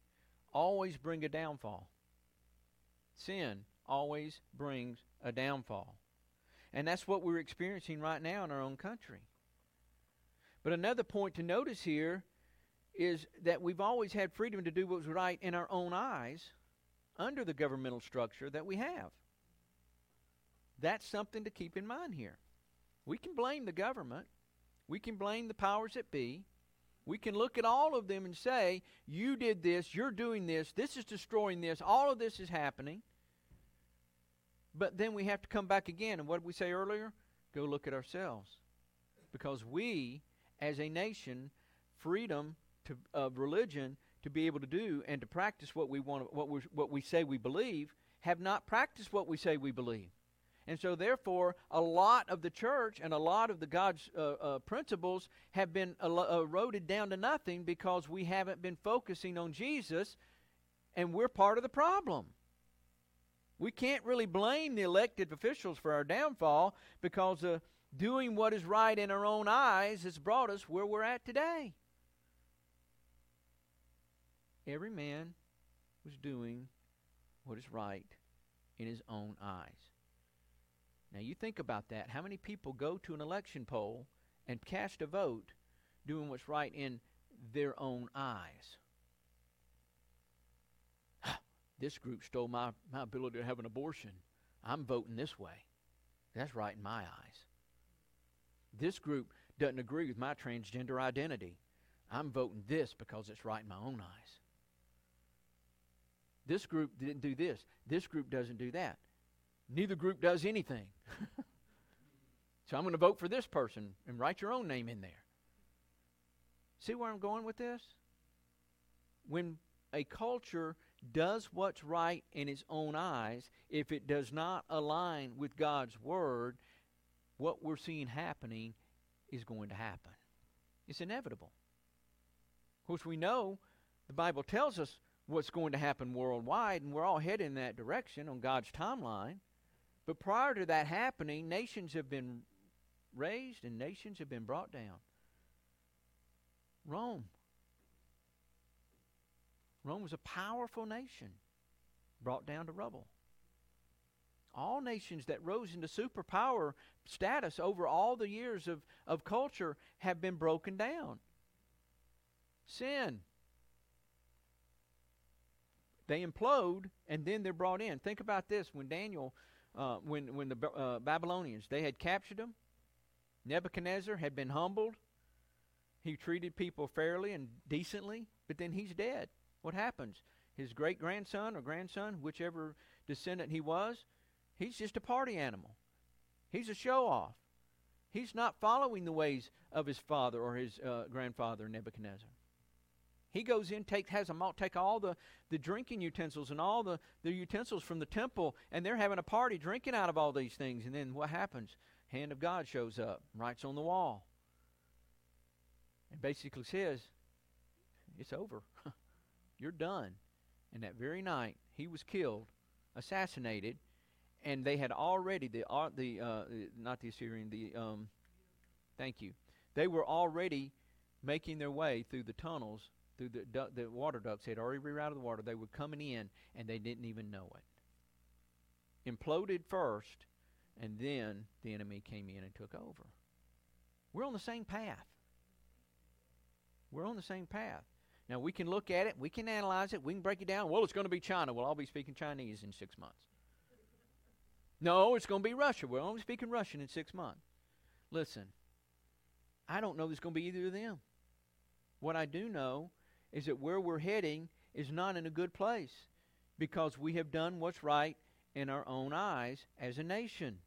always bring a downfall. Sin always brings a downfall. And that's what we're experiencing right now in our own country. But another point to notice here is that we've always had freedom to do what was right in our own eyes under the governmental structure that we have. That's something to keep in mind here. We can blame the government, we can blame the powers that be. We can look at all of them and say, You did this, you're doing this, this is destroying this, all of this is happening. But then we have to come back again, and what did we say earlier? Go look at ourselves. Because we, as a nation, freedom to, of religion to be able to do and to practice what we want, what we, what we say we believe, have not practiced what we say we believe. And so, therefore, a lot of the church and a lot of the God's uh, uh, principles have been eroded down to nothing because we haven't been focusing on Jesus, and we're part of the problem. We can't really blame the elected officials for our downfall because uh, doing what is right in our own eyes has brought us where we're at today. Every man was doing what is right in his own eyes. Now, you think about that. How many people go to an election poll and cast a vote doing what's right in their own eyes? this group stole my, my ability to have an abortion. I'm voting this way. That's right in my eyes. This group doesn't agree with my transgender identity. I'm voting this because it's right in my own eyes. This group didn't do this. This group doesn't do that. Neither group does anything. so I'm going to vote for this person and write your own name in there. See where I'm going with this? When a culture does what's right in its own eyes, if it does not align with God's word, what we're seeing happening is going to happen. It's inevitable. Of course, we know the Bible tells us what's going to happen worldwide, and we're all headed in that direction on God's timeline. But prior to that happening, nations have been raised and nations have been brought down. Rome. Rome was a powerful nation brought down to rubble. All nations that rose into superpower status over all the years of, of culture have been broken down. Sin. They implode and then they're brought in. Think about this when Daniel uh, when, when the uh, Babylonians, they had captured him. Nebuchadnezzar had been humbled. He treated people fairly and decently, but then he's dead. What happens? His great grandson or grandson, whichever descendant he was, he's just a party animal. He's a show off. He's not following the ways of his father or his uh, grandfather Nebuchadnezzar. He goes in, take, has them all, take all the, the drinking utensils and all the, the utensils from the temple, and they're having a party drinking out of all these things. And then what happens? Hand of God shows up, writes on the wall, and basically says, It's over. You're done. And that very night, he was killed, assassinated, and they had already, the, uh, the uh, not the Assyrian, the, um, thank you, they were already making their way through the tunnels through the du- the water ducts. They had already rerouted the water. They were coming in, and they didn't even know it. Imploded first, and then the enemy came in and took over. We're on the same path. We're on the same path. Now we can look at it, we can analyze it, we can break it down. Well, it's going to be China. Well, I'll be speaking Chinese in six months. No, it's going to be Russia. We're only speaking Russian in six months. Listen, I don't know there's going to be either of them. What I do know is that where we're heading is not in a good place because we have done what's right in our own eyes as a nation.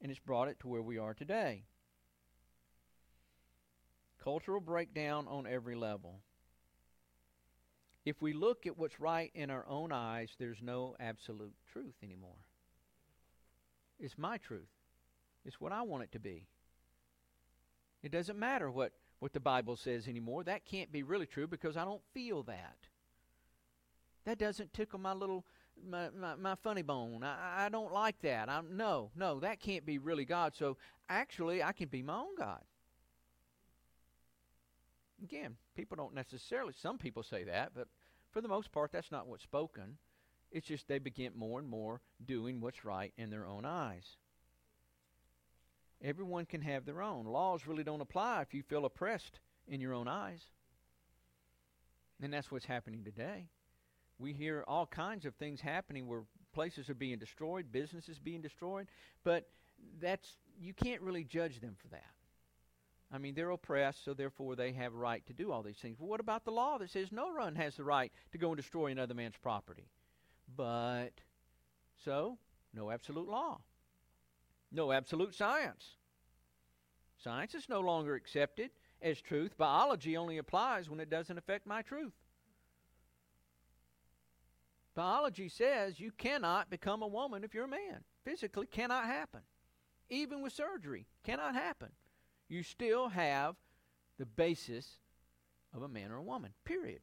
And it's brought it to where we are today. Cultural breakdown on every level. If we look at what's right in our own eyes, there's no absolute truth anymore. It's my truth. It's what I want it to be. It doesn't matter what what the Bible says anymore. That can't be really true because I don't feel that. That doesn't tickle my little my, my, my funny bone. I, I don't like that. I'm no, no, that can't be really God. So actually I can be my own God. Again, people don't necessarily some people say that, but for the most part that's not what's spoken. It's just they begin more and more doing what's right in their own eyes. Everyone can have their own. Laws really don't apply if you feel oppressed in your own eyes. And that's what's happening today. We hear all kinds of things happening where places are being destroyed, businesses being destroyed, but that's you can't really judge them for that. I mean, they're oppressed, so therefore they have a right to do all these things. But what about the law that says no one has the right to go and destroy another man's property? But so, no absolute law. No absolute science. Science is no longer accepted as truth. Biology only applies when it doesn't affect my truth. Biology says you cannot become a woman if you're a man. Physically cannot happen. Even with surgery, cannot happen. You still have the basis of a man or a woman. Period.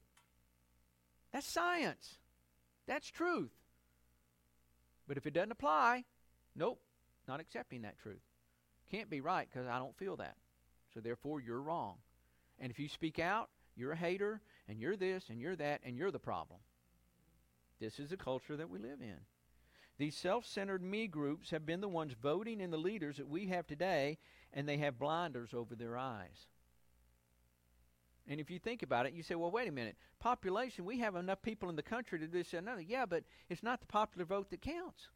That's science. That's truth. But if it doesn't apply, nope, not accepting that truth. Can't be right because I don't feel that. So therefore, you're wrong. And if you speak out, you're a hater, and you're this, and you're that, and you're the problem. This is the culture that we live in. These self centered me groups have been the ones voting in the leaders that we have today, and they have blinders over their eyes. And if you think about it, you say, well, wait a minute. Population, we have enough people in the country to do this and another. Yeah, but it's not the popular vote that counts.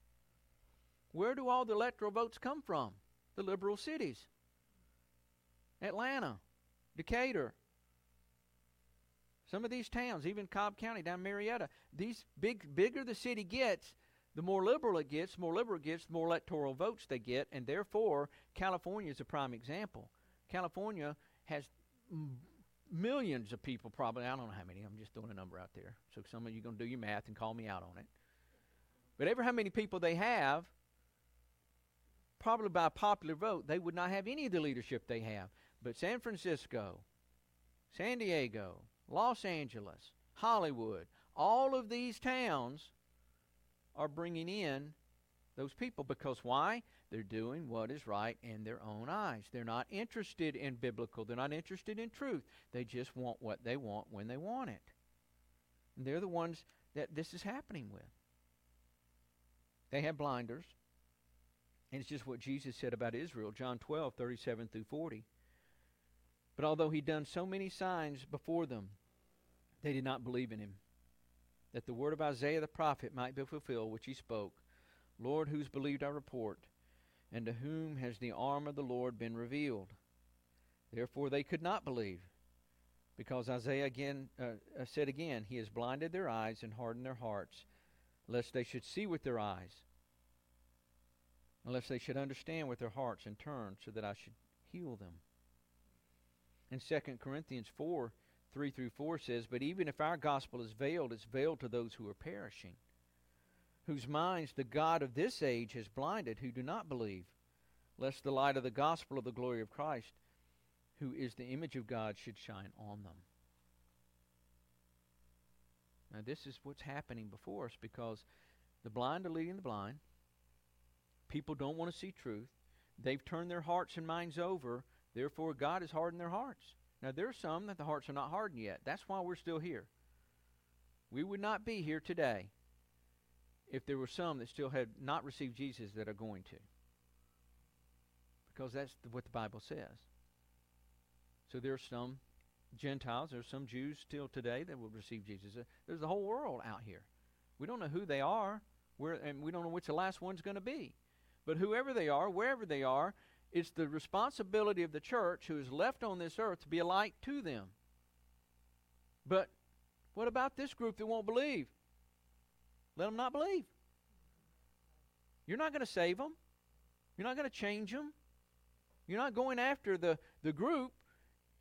Where do all the electoral votes come from? The liberal cities. Atlanta, Decatur, some of these towns, even Cobb County down Marietta, these big bigger the city gets, the more liberal it gets, the more liberal it gets, the more electoral votes they get, and therefore California is a prime example. California has m- millions of people, probably. I don't know how many. I'm just throwing a number out there. So some of you are going to do your math and call me out on it. But ever how many people they have, probably by popular vote, they would not have any of the leadership they have. But San Francisco, San Diego, Los Angeles, Hollywood, all of these towns are bringing in those people because why? They're doing what is right in their own eyes. They're not interested in biblical, they're not interested in truth. They just want what they want when they want it. And they're the ones that this is happening with. They have blinders. And it's just what Jesus said about Israel, John 12, 37 through 40. But although he'd done so many signs before them, they did not believe in him. That the word of Isaiah the prophet might be fulfilled, which he spoke Lord, who's believed our report? And to whom has the arm of the Lord been revealed? Therefore they could not believe, because Isaiah again uh, uh said again, He has blinded their eyes and hardened their hearts, lest they should see with their eyes, unless they should understand with their hearts and turn, so that I should heal them. In 2 Corinthians 4 3 through 4 says, But even if our gospel is veiled, it's veiled to those who are perishing, whose minds the God of this age has blinded, who do not believe, lest the light of the gospel of the glory of Christ, who is the image of God, should shine on them. Now, this is what's happening before us because the blind are leading the blind. People don't want to see truth. They've turned their hearts and minds over Therefore, God has hardened their hearts. Now, there are some that the hearts are not hardened yet. That's why we're still here. We would not be here today if there were some that still had not received Jesus that are going to. Because that's what the Bible says. So there are some Gentiles, there are some Jews still today that will receive Jesus. Uh, there's the whole world out here. We don't know who they are, where, and we don't know which the last one's going to be. But whoever they are, wherever they are, it's the responsibility of the church who is left on this earth to be a light to them. But what about this group that won't believe? Let them not believe. You're not going to save them. You're not going to change them. You're not going after the, the group.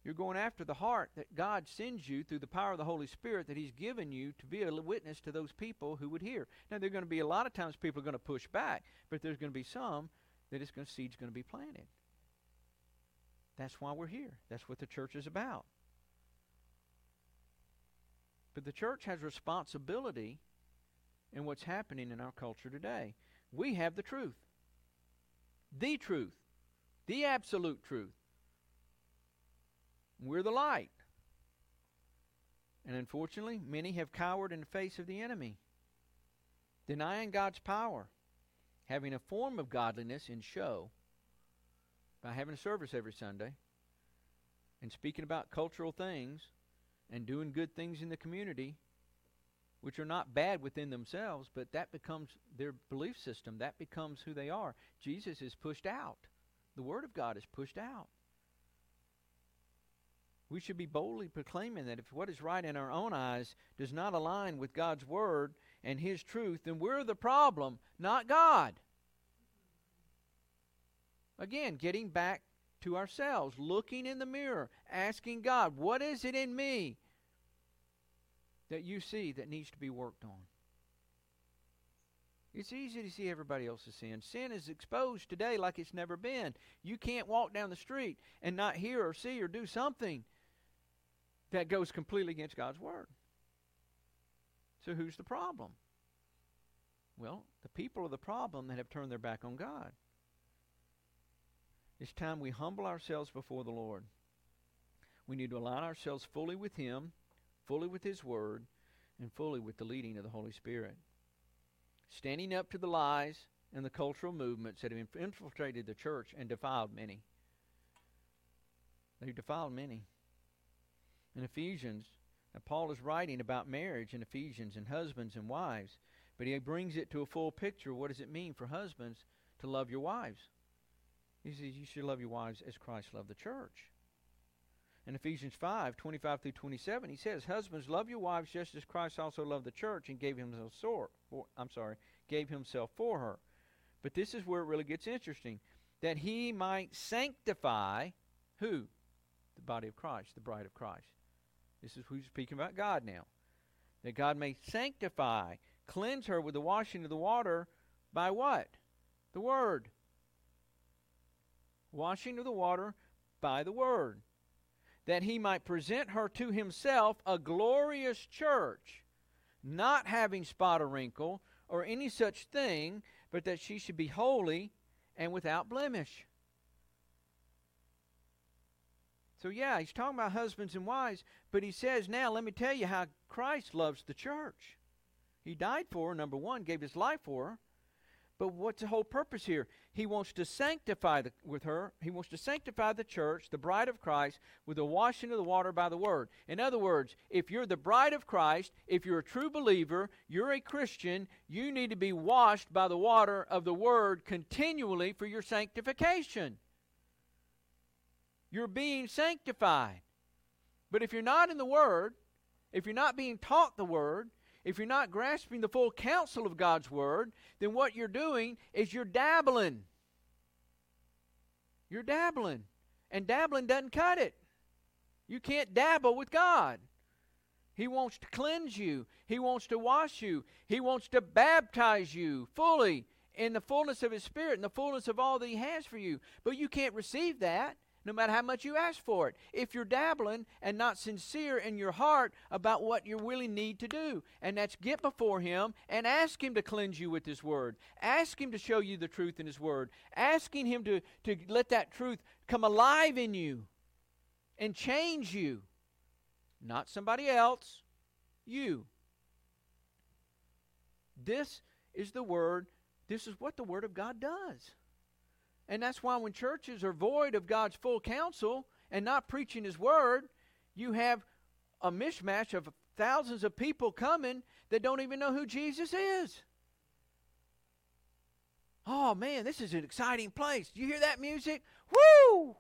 You're going after the heart that God sends you through the power of the Holy Spirit that He's given you to be a witness to those people who would hear. Now, there are going to be a lot of times people are going to push back, but there's going to be some that it's going seed's going to be planted. That's why we're here. That's what the church is about. But the church has responsibility in what's happening in our culture today. We have the truth. The truth. The absolute truth. We're the light. And unfortunately, many have cowered in the face of the enemy, denying God's power having a form of godliness in show, by having a service every Sunday and speaking about cultural things and doing good things in the community, which are not bad within themselves, but that becomes their belief system. That becomes who they are. Jesus is pushed out, the Word of God is pushed out. We should be boldly proclaiming that if what is right in our own eyes does not align with God's Word and His truth, then we're the problem, not God. Again, getting back to ourselves, looking in the mirror, asking God, what is it in me that you see that needs to be worked on? It's easy to see everybody else's sin. Sin is exposed today like it's never been. You can't walk down the street and not hear or see or do something that goes completely against God's Word. So who's the problem? Well, the people are the problem that have turned their back on God. It's time we humble ourselves before the Lord. We need to align ourselves fully with Him, fully with His Word, and fully with the leading of the Holy Spirit. Standing up to the lies and the cultural movements that have infiltrated the church and defiled many. They've defiled many. In Ephesians, Paul is writing about marriage in Ephesians and husbands and wives, but he brings it to a full picture. What does it mean for husbands to love your wives? He says you should love your wives as Christ loved the church. In Ephesians 5, 25 through 27, he says, Husbands, love your wives just as Christ also loved the church and gave himself for, I'm sorry, gave himself for her. But this is where it really gets interesting. That he might sanctify who? The body of Christ, the bride of Christ. This is who's speaking about God now. That God may sanctify, cleanse her with the washing of the water by what? The Word washing of the water by the word, that he might present her to himself a glorious church, not having spot or wrinkle or any such thing, but that she should be holy and without blemish. So, yeah, he's talking about husbands and wives, but he says, now let me tell you how Christ loves the church. He died for her, number one, gave his life for her. But what's the whole purpose here? He wants to sanctify the, with her. He wants to sanctify the church, the bride of Christ, with the washing of the water by the word. In other words, if you're the bride of Christ, if you're a true believer, you're a Christian, you need to be washed by the water of the word continually for your sanctification. You're being sanctified. But if you're not in the word, if you're not being taught the word, if you're not grasping the full counsel of God's Word, then what you're doing is you're dabbling. You're dabbling. And dabbling doesn't cut it. You can't dabble with God. He wants to cleanse you, He wants to wash you, He wants to baptize you fully in the fullness of His Spirit and the fullness of all that He has for you. But you can't receive that no matter how much you ask for it. If you're dabbling and not sincere in your heart about what you really need to do, and that's get before Him and ask Him to cleanse you with His Word. Ask Him to show you the truth in His Word. Asking Him to, to let that truth come alive in you and change you. Not somebody else, you. This is the Word. This is what the Word of God does. And that's why when churches are void of God's full counsel and not preaching His word, you have a mishmash of thousands of people coming that don't even know who Jesus is. Oh man, this is an exciting place. Do you hear that music? Woo!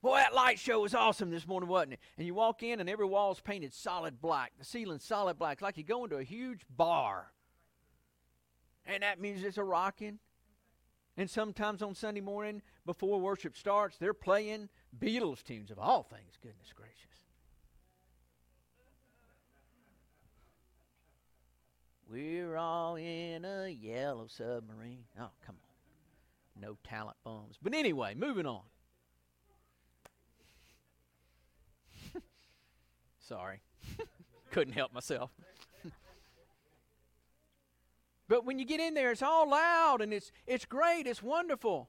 Boy, that light show was awesome this morning, wasn't it? And you walk in and every wall's painted solid black. The ceiling's solid black. Like you go into a huge bar. And that music's a rocking. And sometimes on Sunday morning, before worship starts, they're playing Beatles tunes of all things. Goodness gracious. We're all in a yellow submarine. Oh, come on. No talent bums. But anyway, moving on. Sorry. Couldn't help myself. But when you get in there, it's all loud and it's it's great, it's wonderful.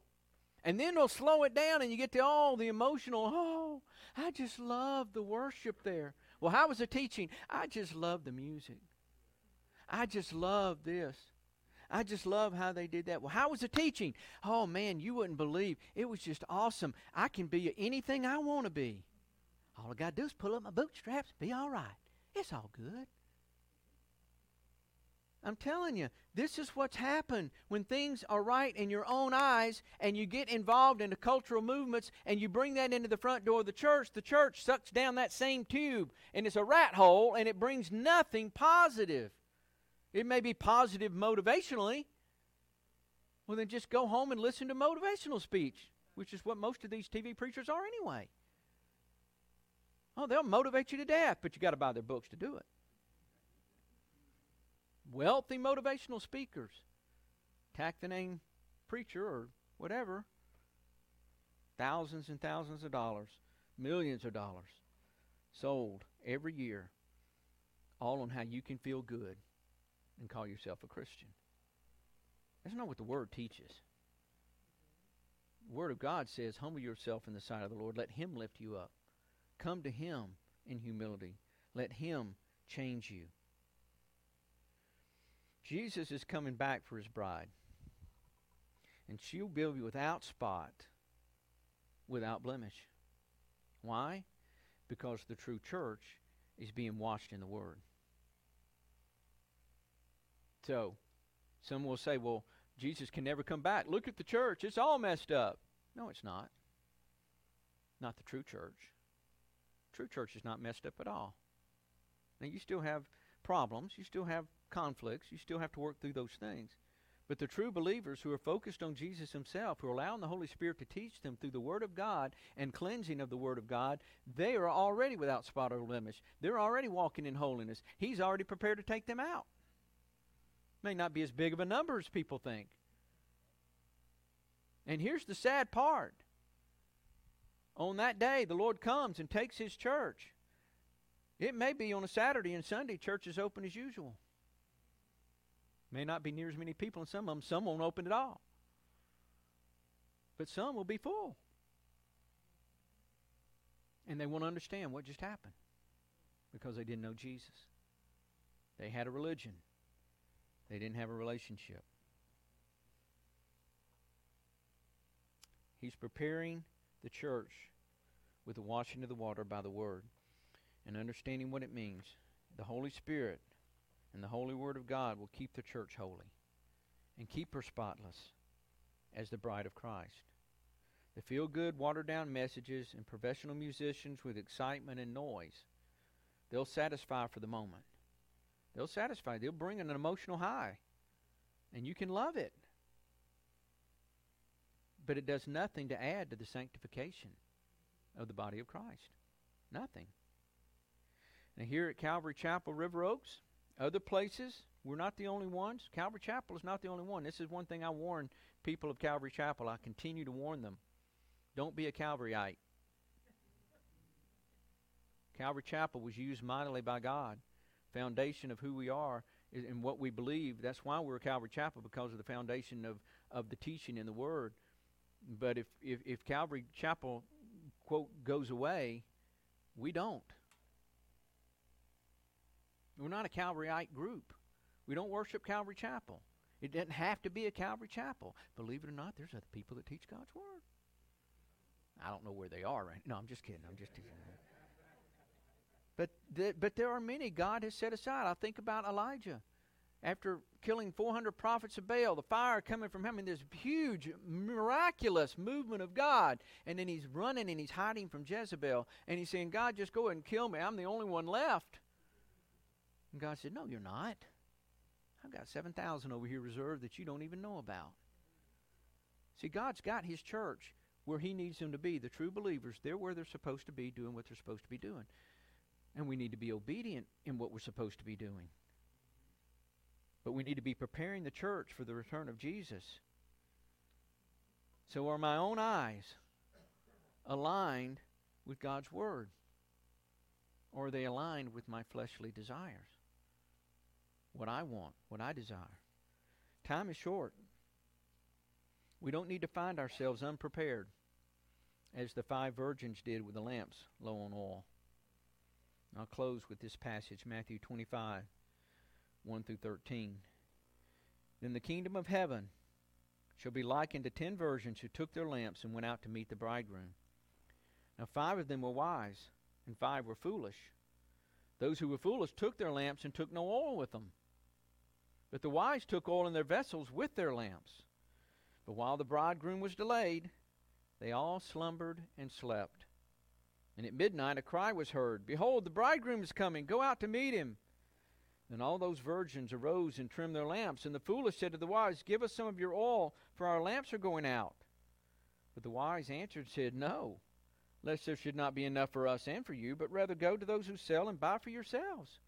And then they'll slow it down and you get to all the emotional, oh, I just love the worship there. Well, how was the teaching? I just love the music. I just love this. I just love how they did that. Well, how was the teaching? Oh, man, you wouldn't believe. It was just awesome. I can be anything I want to be. All I got to do is pull up my bootstraps, be all right. It's all good. I'm telling you, this is what's happened when things are right in your own eyes and you get involved in the cultural movements and you bring that into the front door of the church. The church sucks down that same tube and it's a rat hole and it brings nothing positive. It may be positive motivationally. Well, then just go home and listen to motivational speech, which is what most of these TV preachers are anyway. Oh, they'll motivate you to death, but you got to buy their books to do it wealthy motivational speakers. Tack the name preacher or whatever. Thousands and thousands of dollars, millions of dollars sold every year, all on how you can feel good and call yourself a Christian. That's not what the Word teaches. The Word of God says, Humble yourself in the sight of the Lord. Let Him lift you up. Come to Him in humility. Let Him change you. Jesus is coming back for his bride. And she'll be without spot, without blemish. Why? Because the true church is being washed in the Word. So, some will say, well, Jesus can never come back. Look at the church. It's all messed up. No, it's not. Not the true church. True church is not messed up at all. Now, you still have problems. You still have conflicts. You still have to work through those things. But the true believers who are focused on Jesus himself, who are allowing the Holy Spirit to teach them through the Word of God and cleansing of the Word of God, they are already without spot or blemish. They're already walking in holiness. He's already prepared to take them out. May not be as big of a number as people think. And here's the sad part. On that day, the Lord comes and takes his church. It may be on a Saturday and Sunday, church is open as usual. May not be near as many people and some of them. Some won't open at all. But some will be full. And they won't understand what just happened because they didn't know Jesus. They had a religion, they didn't have a relationship. He's preparing the church with the washing of the water by the Word and understanding what it means. The Holy Spirit and the Holy Word of God will keep the church holy and keep her spotless as the bride of Christ. The feel good, watered down messages and professional musicians with excitement and noise, they'll satisfy for the moment. They'll satisfy, they'll bring an emotional high, and you can love it. But it does nothing to add to the sanctification of the body of Christ. Nothing. Now, here at Calvary Chapel, River Oaks, other places, we're not the only ones. Calvary Chapel is not the only one. This is one thing I warn people of Calvary Chapel. I continue to warn them. Don't be a Calvaryite. Calvary Chapel was used mightily by God. Foundation of who we are and what we believe. That's why we're Calvary Chapel because of the foundation of, of the teaching in the Word. But if, if, if Calvary Chapel, quote, goes away, we don't. We're not a Calvaryite group. We don't worship Calvary Chapel. It doesn't have to be a Calvary Chapel. Believe it or not, there's other people that teach God's Word. I don't know where they are right No, I'm just kidding. I'm just kidding. But, but there are many God has set aside. I think about Elijah. After killing 400 prophets of Baal, the fire coming from heaven, this huge, miraculous movement of God. And then he's running and he's hiding from Jezebel. And he's saying, God, just go ahead and kill me. I'm the only one left. And God said, No, you're not. I've got 7,000 over here reserved that you don't even know about. See, God's got His church where He needs them to be. The true believers, they're where they're supposed to be, doing what they're supposed to be doing. And we need to be obedient in what we're supposed to be doing. But we need to be preparing the church for the return of Jesus. So are my own eyes aligned with God's Word? Or are they aligned with my fleshly desires? What I want, what I desire. Time is short. We don't need to find ourselves unprepared as the five virgins did with the lamps low on oil. I'll close with this passage, Matthew 25, 1 through 13. Then the kingdom of heaven shall be likened to ten virgins who took their lamps and went out to meet the bridegroom. Now five of them were wise, and five were foolish. Those who were foolish took their lamps and took no oil with them. But the wise took oil in their vessels with their lamps. But while the bridegroom was delayed, they all slumbered and slept. And at midnight a cry was heard Behold, the bridegroom is coming, go out to meet him. Then all those virgins arose and trimmed their lamps. And the foolish said to the wise, Give us some of your oil, for our lamps are going out. But the wise answered and said, No, lest there should not be enough for us and for you, but rather go to those who sell and buy for yourselves.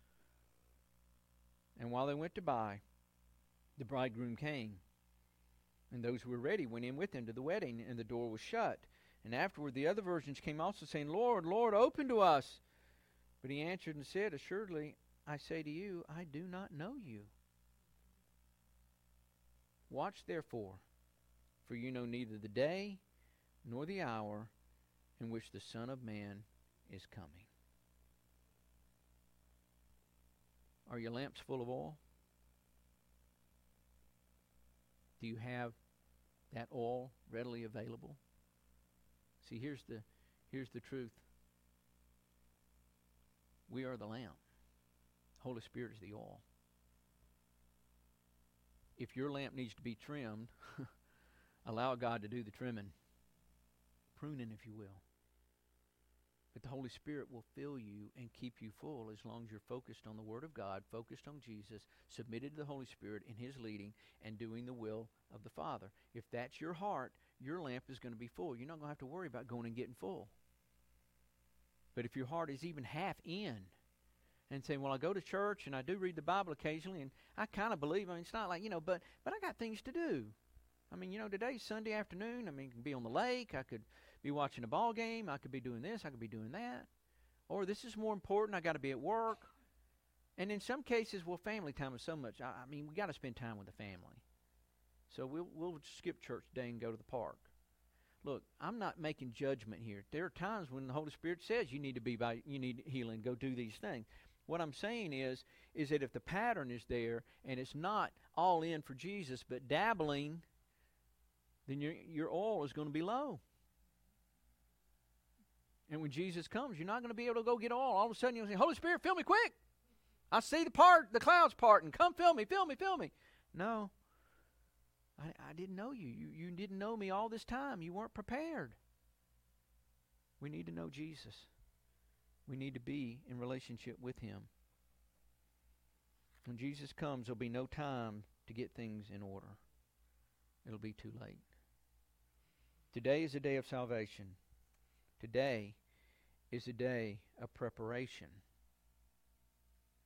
And while they went to buy, the bridegroom came. And those who were ready went in with him to the wedding, and the door was shut. And afterward the other virgins came also, saying, Lord, Lord, open to us. But he answered and said, Assuredly, I say to you, I do not know you. Watch therefore, for you know neither the day nor the hour in which the Son of Man is coming. Are your lamps full of oil? Do you have that oil readily available? See, here's the here's the truth. We are the lamp. Holy Spirit is the oil. If your lamp needs to be trimmed, allow God to do the trimming. Pruning, if you will. But the Holy Spirit will fill you and keep you full as long as you're focused on the Word of God, focused on Jesus, submitted to the Holy Spirit in His leading, and doing the will of the Father. If that's your heart, your lamp is going to be full. You're not going to have to worry about going and getting full. But if your heart is even half in, and saying, "Well, I go to church and I do read the Bible occasionally, and I kind of believe." I mean, it's not like you know, but but I got things to do. I mean, you know, today's Sunday afternoon. I mean, I can be on the lake. I could be watching a ball game. I could be doing this. I could be doing that. Or this is more important. I got to be at work. And in some cases, well, family time is so much. I, I mean, we got to spend time with the family. So we'll we'll skip church today and go to the park. Look, I'm not making judgment here. There are times when the Holy Spirit says you need to be by you need healing, go do these things. What I'm saying is, is that if the pattern is there and it's not all in for Jesus, but dabbling, then your your oil is going to be low. And when Jesus comes, you're not going to be able to go get oil. All of a sudden, you'll say, "Holy Spirit, fill me quick! I see the part, the clouds part, and come fill me, fill me, fill me." No, I, I didn't know you. You you didn't know me all this time. You weren't prepared. We need to know Jesus. We need to be in relationship with Him. When Jesus comes, there'll be no time to get things in order. It'll be too late. Today is a day of salvation. Today is a day of preparation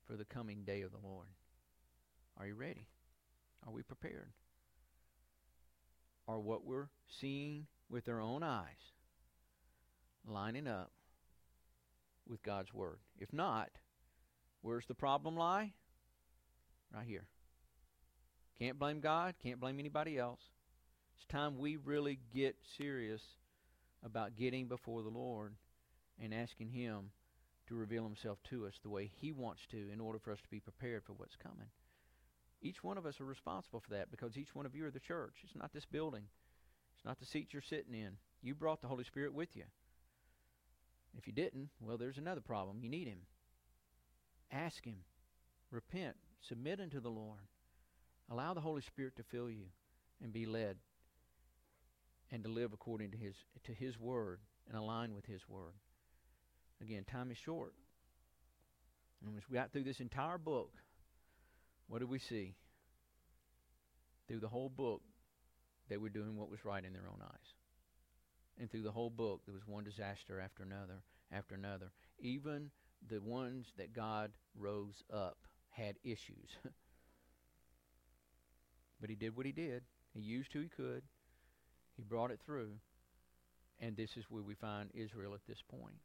for the coming day of the Lord. Are you ready? Are we prepared? Are what we're seeing with our own eyes lining up with God's Word. If not, where's the problem lie? Right here. Can't blame God, can't blame anybody else. It's time we really get serious about getting before the Lord and asking Him to reveal Himself to us the way He wants to in order for us to be prepared for what's coming. Each one of us are responsible for that because each one of you are the church. It's not this building, it's not the seats you're sitting in. You brought the Holy Spirit with you. If you didn't, well, there's another problem. You need Him. Ask Him. Repent. Submit unto the Lord. Allow the Holy Spirit to fill you and be led and to live according to His, to his Word and align with His Word. Again, time is short. And as we got through this entire book, what did we see? Through the whole book, they were doing what was right in their own eyes. And through the whole book, there was one disaster after another after another. Even the ones that God rose up had issues. but he did what he did. He used who he could. He brought it through. And this is where we find Israel at this point.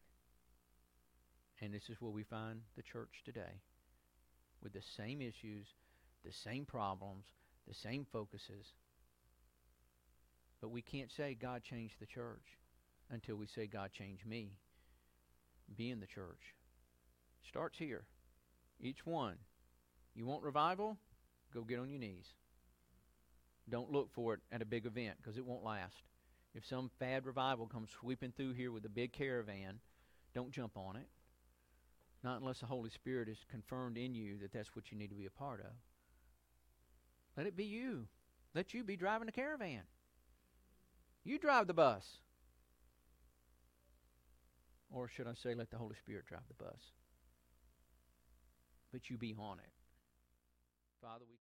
And this is where we find the church today with the same issues, the same problems, the same focuses, but we can't say God changed the church until we say God changed me. Be in the church. Starts here. Each one. You want revival? Go get on your knees. Don't look for it at a big event because it won't last. If some fad revival comes sweeping through here with a big caravan, don't jump on it. Not unless the Holy Spirit is confirmed in you that that's what you need to be a part of. Let it be you. Let you be driving the caravan. You drive the bus. Or should I say, let the Holy Spirit drive the bus? But you be on it. Father, we